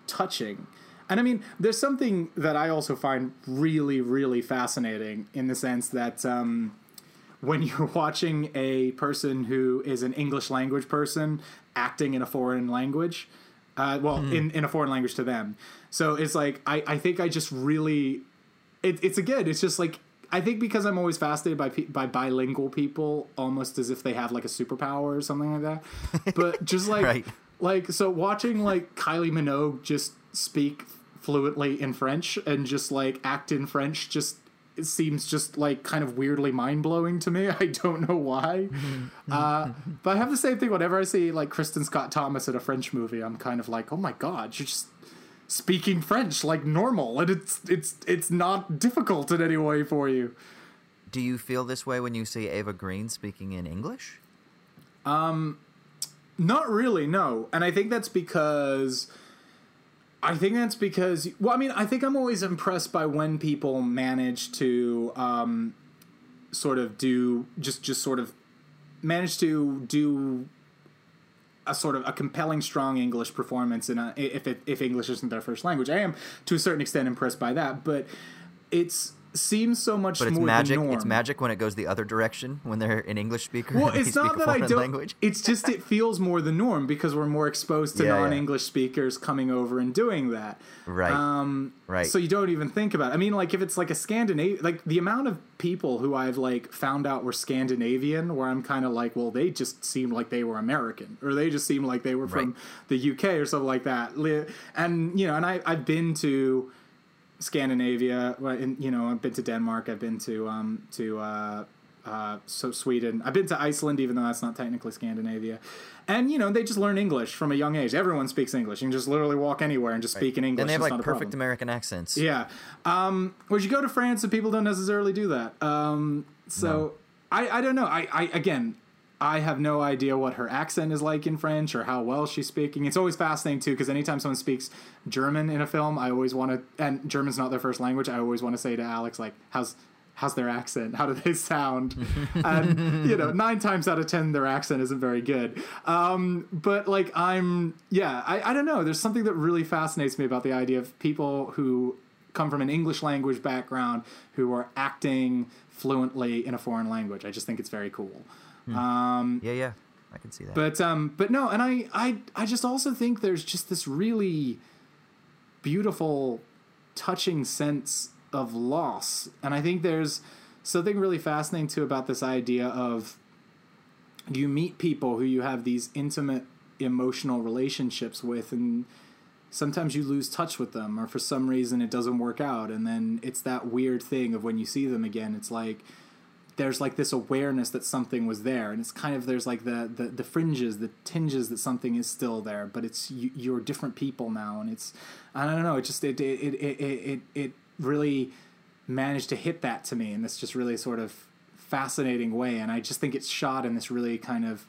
touching. And I mean, there's something that I also find really, really fascinating in the sense that um, when you're watching a person who is an English language person acting in a foreign language, uh, well, in, in a foreign language to them. So it's like, I, I think I just really, it, it's again, it's just like, I think because I'm always fascinated by by bilingual people, almost as if they have like a superpower or something like that. But just like Right. like so, watching like Kylie Minogue just speak fluently in French and just like act in French, just it seems just like kind of weirdly mind blowing to me. I don't know why. uh, but I have the same thing whenever I see like Kristin Scott Thomas in a French movie. I'm kind of like, oh my god, you're just speaking French like normal, and it's it's it's not difficult in any way for you. Do you feel this way when you see Eva Green speaking in English? Um, not really, no. And I think that's because I think that's because well, I mean, I think I'm always impressed by when people manage to um sort of do just just sort of manage to do a sort of a compelling, strong English performance and if if English isn't their first language. I am to a certain extent impressed by that, but it's seems so much But it's more magic. It's magic when it goes the other direction when they're an English speaker. Well, it's not that I don't. Language. It's just it feels more the norm because we're more exposed to Yeah, yeah. non-English speakers coming over and doing that. Right. Um, right. So you don't even think about. It. I mean, like if it's like a Scandinavian, like the amount of people who I've like found out were Scandinavian, where I'm kind of like, well, they just seemed like they were American, or they just seemed like they were from the UK or something like that. And you know, and I I've been to Scandinavia, well, and you know, I've been to Denmark, I've been to um to uh uh so Sweden, I've been to Iceland, even though that's not technically Scandinavia. And you know, they just learn English from a young age. Everyone speaks English. You can just literally walk anywhere and just speak in English. and they have It's like perfect. American accents. Yeah. Um, whereas you go to France and people don't necessarily do that. Um, so I, I don't know. I, I again, I have no idea what her accent is like in French or how well she's speaking. It's always fascinating too because anytime someone speaks German in a film, I always want to. And German's not their first language. I always want to say to Alex like, "How's how's their accent? How do they sound?" and you know, nine times out of ten, their accent isn't very good. Um, but like, I'm yeah, I, I don't know. There's something that really fascinates me about the idea of people who come from an English language background who are acting fluently in a foreign language. I just think it's very cool. Um, Yeah, yeah. I can see that. but um, but no, and I, I I just also think there's just this really beautiful, touching sense of loss, and I think there's something really fascinating too about this idea of you meet people who you have these intimate emotional relationships with and sometimes you lose touch with them or for some reason it doesn't work out and then it's that weird thing of when you see them again it's like there's like this awareness that something was there and it's kind of there's like the the, the fringes the tinges that something is still there but it's you, you're different people now and it's i don't know it just it it it it, it, it really managed to hit that to me in this just really sort of fascinating way and i just think it's shot in this really kind of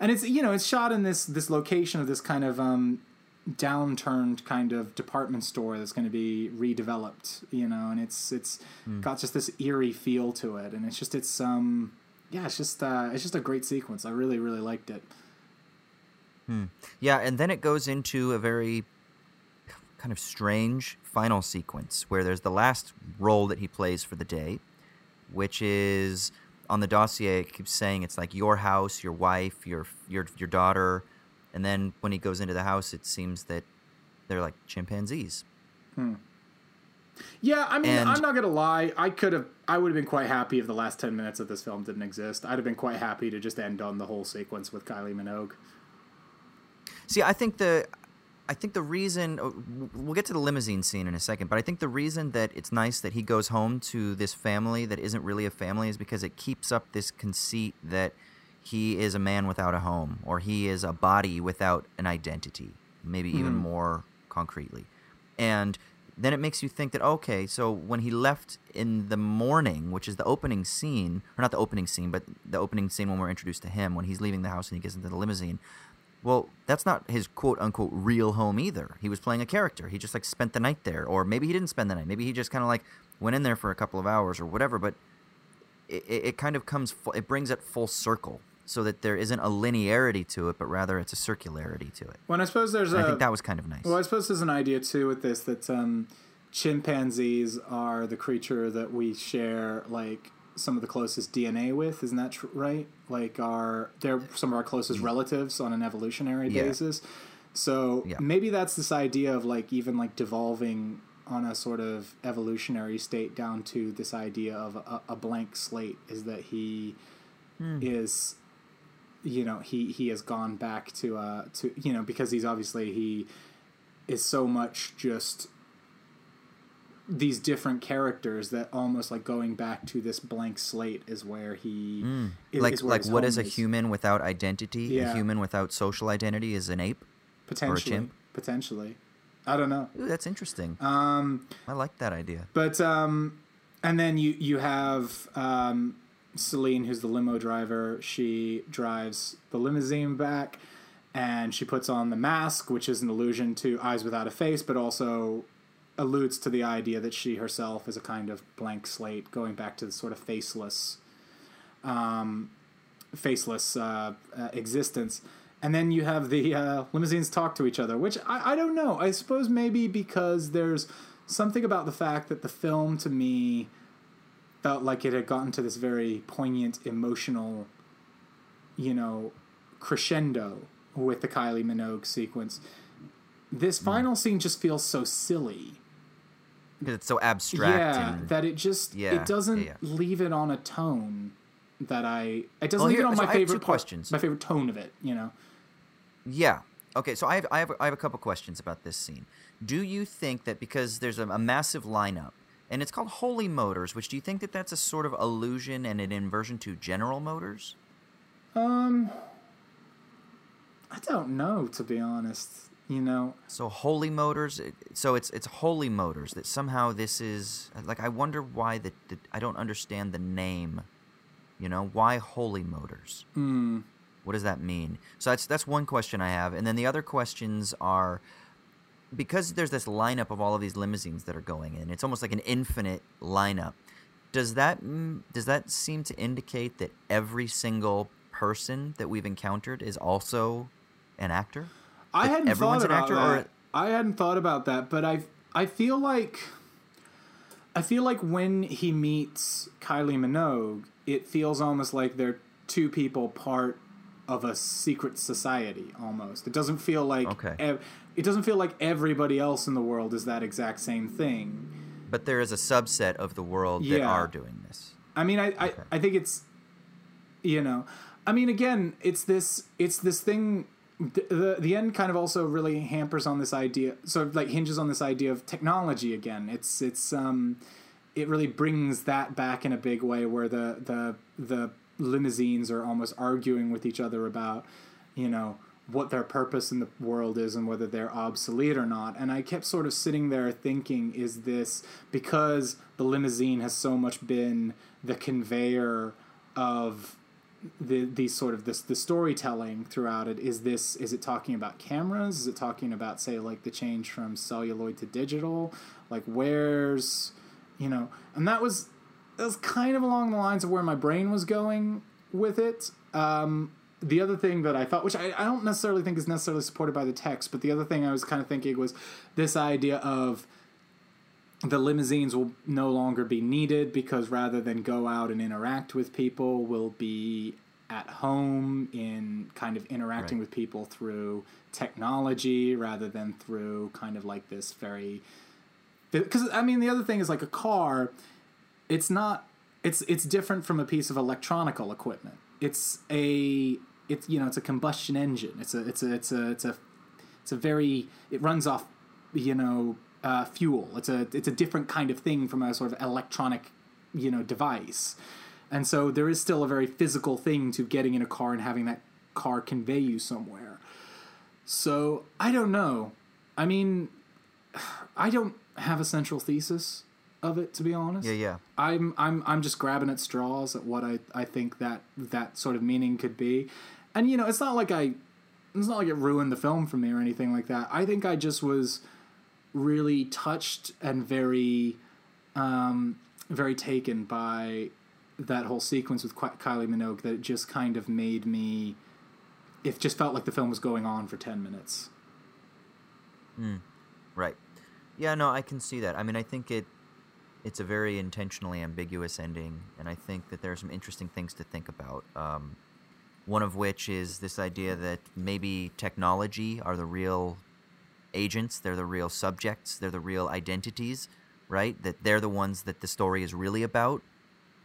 and it's you know it's shot in this this location of this kind of um downturned kind of department store that's going to be redeveloped you know and it's it's got just this eerie feel to it and it's just it's um yeah it's just uh it's just a great sequence i really really liked it Hmm. Yeah, and then it goes into a very kind of strange final sequence where there's the last role that he plays for the day, which is on the dossier. It keeps saying it's like your house, your wife, your your your daughter, and then when he goes into the house, it seems that they're like chimpanzees. yeah i mean And- i'm not gonna lie. I could have i would have been quite happy if the last 10 minutes of this film didn't exist. I'd have been quite happy to just end on the whole sequence with kylie minogue. See, I think the I think the reason uh, we'll get to the limousine scene in a second, but I think the reason that it's nice that he goes home to this family that isn't really a family is because it keeps up this conceit that he is a man without a home or he is a body without an identity, maybe even mm-hmm. more concretely. And then it makes you think that okay, so when he left in the morning, which is the opening scene, or not the opening scene, but the opening scene when we're introduced to him when he's leaving the house and he gets into the limousine, well, that's not his quote unquote real home either. He was playing a character. He just like spent the night there, or maybe he didn't spend the night. Maybe he just kind of like went in there for a couple of hours or whatever. But it, it, it kind of comes, it brings it full circle. So that there isn't a linearity to it, but rather it's a circularity to it. Well, I suppose there's And a. I think that was kind of nice. Well, I suppose there's an idea too with this that um, chimpanzees are the creature that we share like some of the closest DNA with. Isn't that tr- right? Like our they're some of our closest relatives on an evolutionary Yeah. basis. So Yeah. maybe that's this idea of like even like devolving on a sort of evolutionary state down to this idea of a, a blank slate is that he is you know he he has gone back to uh to you know because he's obviously he is so much just these different characters that almost like going back to this blank slate is where he is, like is where like what is a human without identity? Yeah. A human without social identity is an ape. potentially chimp? potentially I don't know Ooh, that's interesting. um I like that idea. But um, and then you you have um, Celine, who's the limo driver. She drives the limousine back, and she puts on the mask, which is an allusion to Eyes Without a Face, but also alludes to the idea that she herself is a kind of blank slate, going back to the sort of faceless, um, faceless uh, uh, existence. And then you have the uh, limousines talk to each other, which I, I don't know. I suppose maybe because there's something about the fact that the film to me felt like it had gotten to this very poignant emotional, you know, crescendo with the Kylie Minogue sequence. This mm. final scene just feels so silly. Because it's so abstract. Yeah, and, that it just Yeah, it doesn't yeah, leave it on a tone that I it doesn't Well, leave here- it on so my I have two favorite part- questions. my favorite tone of it, you know. Yeah. Okay, so I have, I have I have a couple questions about this scene. Do you think that because there's a, a massive lineup and it's called Holy Motors, which do you think that that's a sort of allusion and an inversion to General Motors? Um I don't know to be honest. You know, So Holy Motors, so it's it's Holy Motors that somehow this is like I wonder why the, the I don't understand the name. You know why Holy Motors? mm, What does that mean? So that's that's one question I have, and then the other questions are because there's this lineup of all of these limousines that are going in. It's almost like an infinite lineup. Does that does that seem to indicate that every single person that we've encountered is also an actor? I Like, hadn't thought an about actor, that. or- I hadn't thought about that, but I I feel like I feel like when he meets Kylie Minogue, it feels almost like they're two people part of a secret society almost. It doesn't feel like Okay. ev- it doesn't feel like everybody else in the world is that exact same thing. But there is a subset of the world that are doing this. I mean, I, I, I think it's, you know, I mean, again, it's this, it's this thing. The, the the end kind of also really hampers on this idea, sort of like hinges on this idea of technology again. It's it's um, it really brings that back in a big way, where the the the limousines are almost arguing with each other about, you know, what their purpose in the world is and whether they're obsolete or not. And I kept sort of sitting there thinking, is this because the limousine has so much been the conveyor of the these sort of this the storytelling throughout it is this is it talking about cameras? Is it talking about say like the change from celluloid to digital? Like where's you know and that was that was kind of along the lines of where my brain was going with it. Um the other thing that I thought, which I, I don't necessarily think is necessarily supported by the text, but the other thing I was kind of thinking was this idea of the limousines will no longer be needed because rather than go out and interact with people, we'll be at home in kind of interacting Right. with people through technology rather than through kind of like this very because I mean the other thing is like a car it's not it's it's different from a piece of electronical equipment it's a it's you know it's a combustion engine. It's a it's a it's a it's a it's a very it runs off you know uh, fuel. It's a it's a different kind of thing from a sort of electronic you know device. And so there is still a very physical thing to getting in a car and having that car convey you somewhere. So i don't know. I mean i don't have a central thesis of it to be honest Yeah, yeah. I'm I'm I'm just grabbing at straws at what I, I think that that sort of meaning could be. And you know, it's not like I it's not like it ruined the film for me or anything like that. I think I just was really touched and very um very taken by that whole sequence with Kylie Minogue that it just kind of made me. It just felt like the film was going on for ten minutes. Right. Yeah, no, I can see that. I mean, I think it it's a very intentionally ambiguous ending, and I think that there are some interesting things to think about. Um, one of which is this idea that maybe technology are the real agents, they're the real subjects, they're the real identities, right? That they're the ones that the story is really about,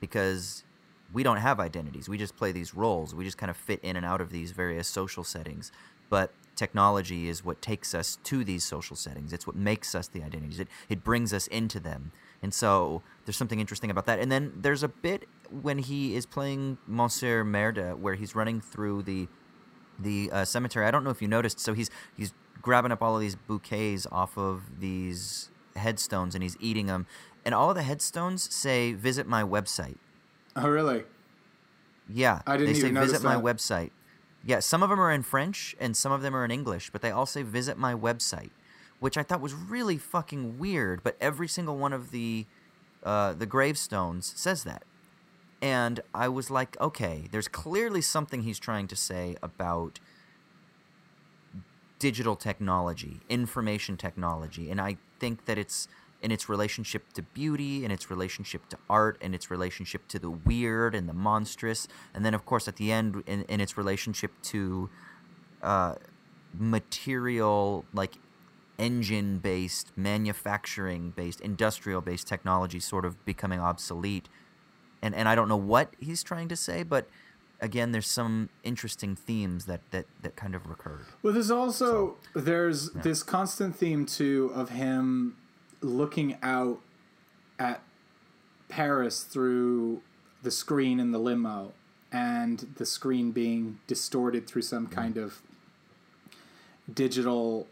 because we don't have identities. We just play these roles. We just kind of fit in and out of these various social settings. But technology is what takes us to these social settings. It's what makes us the identities. It it brings us into them. And so there's something interesting about that. And then there's a bit when he is playing Monsieur Merde where he's running through the the uh, cemetery. I don't know if you noticed. So he's he's grabbing up all of these bouquets off of these headstones and he's eating them. And all of the headstones say "Visit my website." Oh, really? Yeah, I didn't they say visit my website. Yeah, some of them are in French and some of them are in English, but they all say visit my website, which I thought was really fucking weird. But every single one of the uh, the gravestones says that, and I was like, okay, there's clearly something he's trying to say about digital technology, information technology, and I think that it's in its relationship to beauty, in its relationship to art, in its relationship to the weird and the monstrous, and then of course at the end in, in its relationship to uh, material like engine based, manufacturing based, industrial based technology sort of becoming obsolete. And and I don't know what he's trying to say, but again, there's some interesting themes that that, that kind of recurred. Well, there's also there's this constant theme too of him looking out at Paris through the screen in the limo, and the screen being distorted through some mm-hmm. kind of digital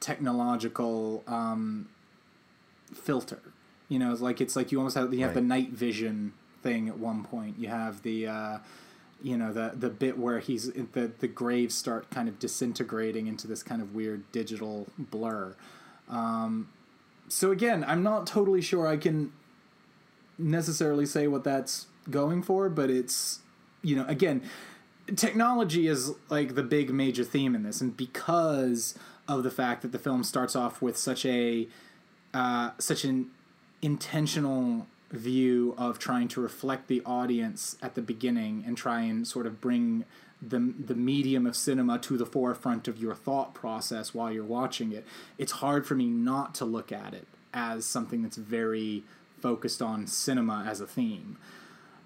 technological um, filter. You know, it's like it's like you almost have you have the night vision thing at one point. You have the uh, you know the the bit where he's the the graves start kind of disintegrating into this kind of weird digital blur. Um, so again, I'm not totally sure I can necessarily say what that's going for, but it's you know again, technology is like the big major theme in this, and because of the fact that the film starts off with such a uh, such an intentional view of trying to reflect the audience at the beginning and try and sort of bring the the medium of cinema to the forefront of your thought process while you're watching it. It's hard for me not to look at it as something that's very focused on cinema as a theme.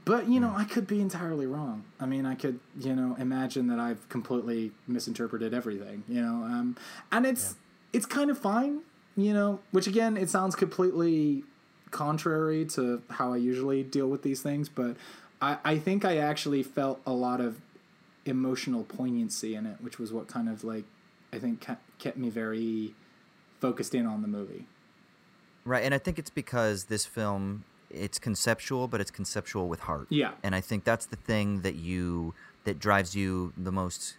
But you know, I could be entirely wrong. I mean, I could you know imagine that I've completely misinterpreted everything. You know, um, and it's it's kind of fine. You know, which again, it sounds completely contrary to how I usually deal with these things, but I, I think I actually felt a lot of emotional poignancy in it, which was what kind of like I think ke- kept me very focused in on the movie. Right, and I think it's because this film it's conceptual, but it's conceptual with heart. Yeah. and I think that's the thing that you that drives you the most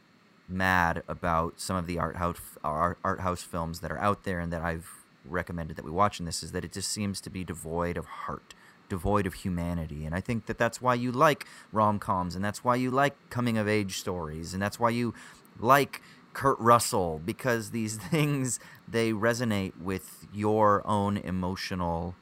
mad about some of the art house art, art house films that are out there and that I've recommended that we watch in this is that it just seems to be devoid of heart devoid of humanity and i think that that's why you like rom-coms and that's why you like coming of age stories and that's why you like kurt russell because these things they resonate with your own emotional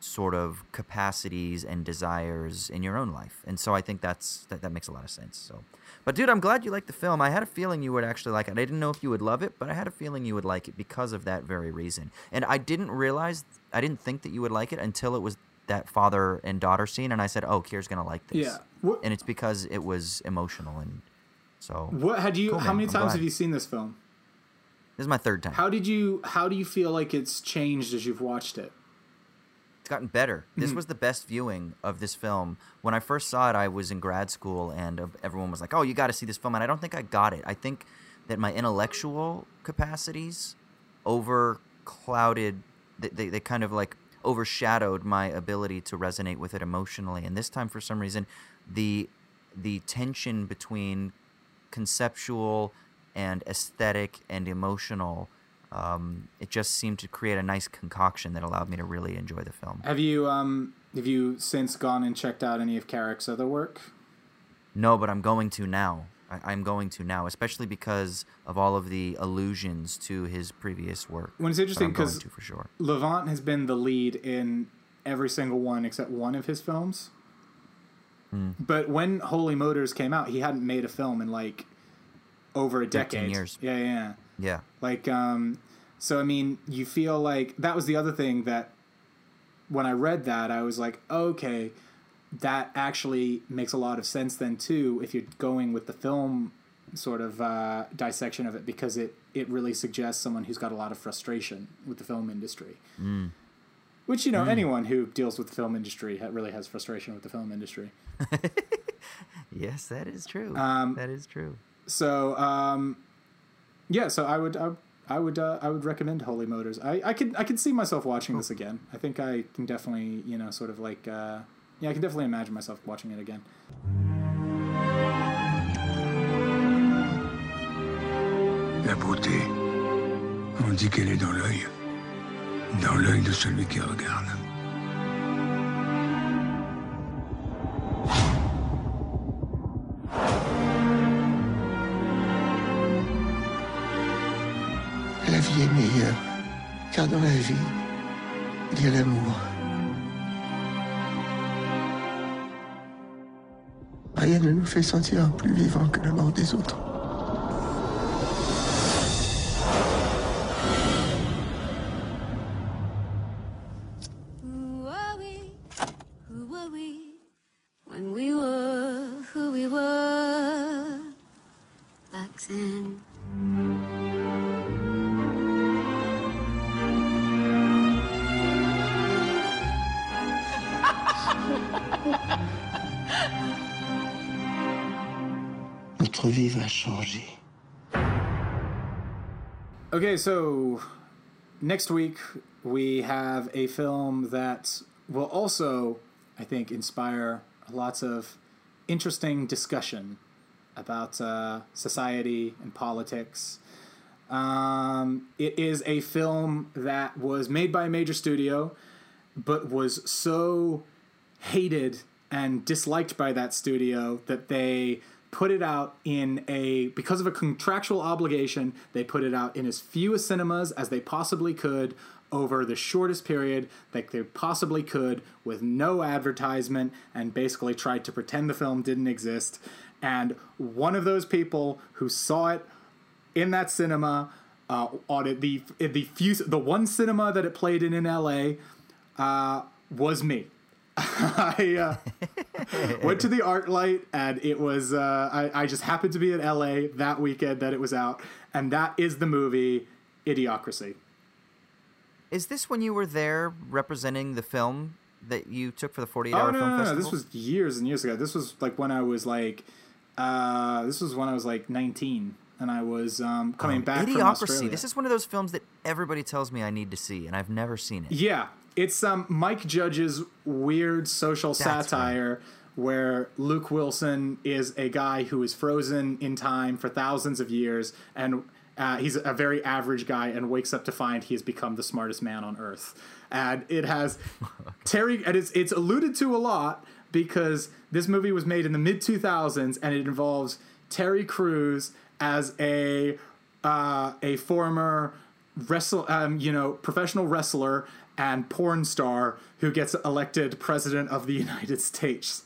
sort of capacities and desires in your own life. And so I think that's that, that makes a lot of sense. So but dude, I'm glad you liked the film. I had a feeling you would actually like it. I didn't know if you would love it, but I had a feeling you would like it because of that very reason. And I didn't realize I didn't think that you would like it until it was that father and daughter scene and I said, "Oh, Kier's going to like this." Yeah. What, And it's because it was emotional and so what had you? Cool, how man. many I'm times glad. have you seen this film? this is my third time. How did you? How do you feel like it's changed as you've watched it? It's gotten better. Mm-hmm. This was the best viewing of this film. When I first saw it, I was in grad school, and everyone was like, "Oh, you got to see this film." And I don't think I got it. I think that my intellectual capacities overclouded. They, they, they kind of like overshadowed my ability to resonate with it emotionally. And this time, for some reason, the the tension between conceptual and aesthetic and emotional. Um, it just seemed to create a nice concoction that allowed me to really enjoy the film. Have you? Um, have you since gone and checked out any of Carax's other work? No, but I'm going to now. I, I'm going to now, especially because of all of the allusions to his previous work. Well, it's interesting I'm going 'cause- to for sure. Lavant has been the lead in every single one except one of his films. Hmm. But when Holy Motors came out, he hadn't made a film in like over a decade. years. Yeah, yeah, yeah. Like, um, so I mean, you feel like that was the other thing that when I read that, I was like, okay, that actually makes a lot of sense then too if you're going with the film sort of uh, dissection of it because it it really suggests someone who's got a lot of frustration with the film industry. Which you know, anyone who deals with the film industry really has frustration with the film industry. Yes, that is true. Um, that is true. So um, yeah, so I would I, I would uh, I would recommend Holy Motors. I I could I could see myself watching this again. I think I can definitely you know sort of like uh, yeah I can definitely imagine myself watching it again. La beauté, on dit qu'elle est dans l'œil. Dans l'œil de celui qui regarde. Dans la vie, il y a l'amour. Rien ne nous fait sentir plus vivants que la mort des autres. Notre vie va changer. Okay, so next week we have a film that will also, I think, inspire lots of interesting discussion about uh, society and politics. Um, it is a film that was made by a major studio, but was so hated and disliked by that studio that they put it out in a because of a contractual obligation they put it out in as few cinemas as they possibly could over the shortest period that they possibly could with no advertisement and basically tried to pretend the film didn't exist and one of those people who saw it in that cinema uh, on the the few the one cinema that it played in in LA uh, was me. I uh, went to the ArcLight and it was uh, I, I just happened to be in LA that weekend that it was out and that is the movie Idiocracy. Is this when you were there representing the film that you took for the 48 Oh hour no, film no, no, festival? this was years and years ago. This was like when I was like uh, this was when I was like 19 and I was um, coming back from Idiocracy. This is one of those films that everybody tells me I need to see, and I've never seen it. Yeah, it's um Mike Judge's weird social That's right. satire where Luke Wilson is a guy who is frozen in time for thousands of years and uh, he's a very average guy and wakes up to find he has become the smartest man on earth. And it has Terry and it's it's alluded to a lot because this movie was made in the mid 2000s and it involves Terry Crews as a uh, a former wrestle um, you know professional wrestler and porn star who gets elected president of the United States.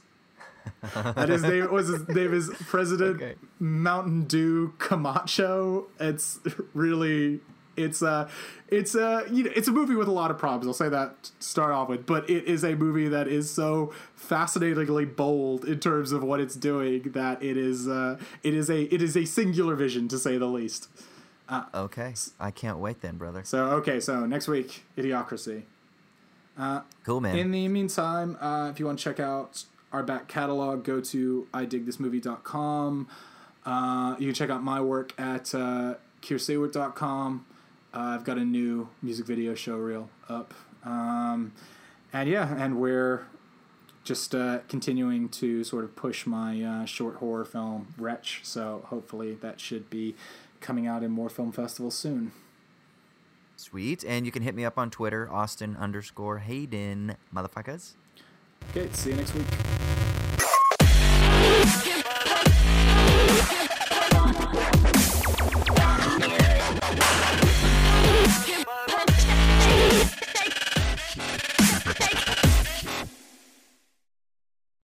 and his name was his name is President Okay. Mountain Dew Camacho. It's really it's a it's a you know it's a movie with a lot of problems. I'll say that to start off with, but it is a movie that is so fascinatingly bold in terms of what it's doing that it is uh, it is a it is a singular vision to say the least. Okay. I can't wait then, brother. So okay, so next week, Idiocracy. Cool, man. In the meantime, uh, if you want to check out our back catalog, go to idigthismovie.com. Uh, you can check out my work at uh, kierseward.com. Uh, I've got a new music video show reel up. Um, and yeah, and we're just uh, continuing to sort of push my uh, short horror film, Wretch. So hopefully that should be coming out in more film festivals soon. Sweet. And you can hit me up on Twitter, Austin underscore Hayden, motherfuckers. Okay, see you next week.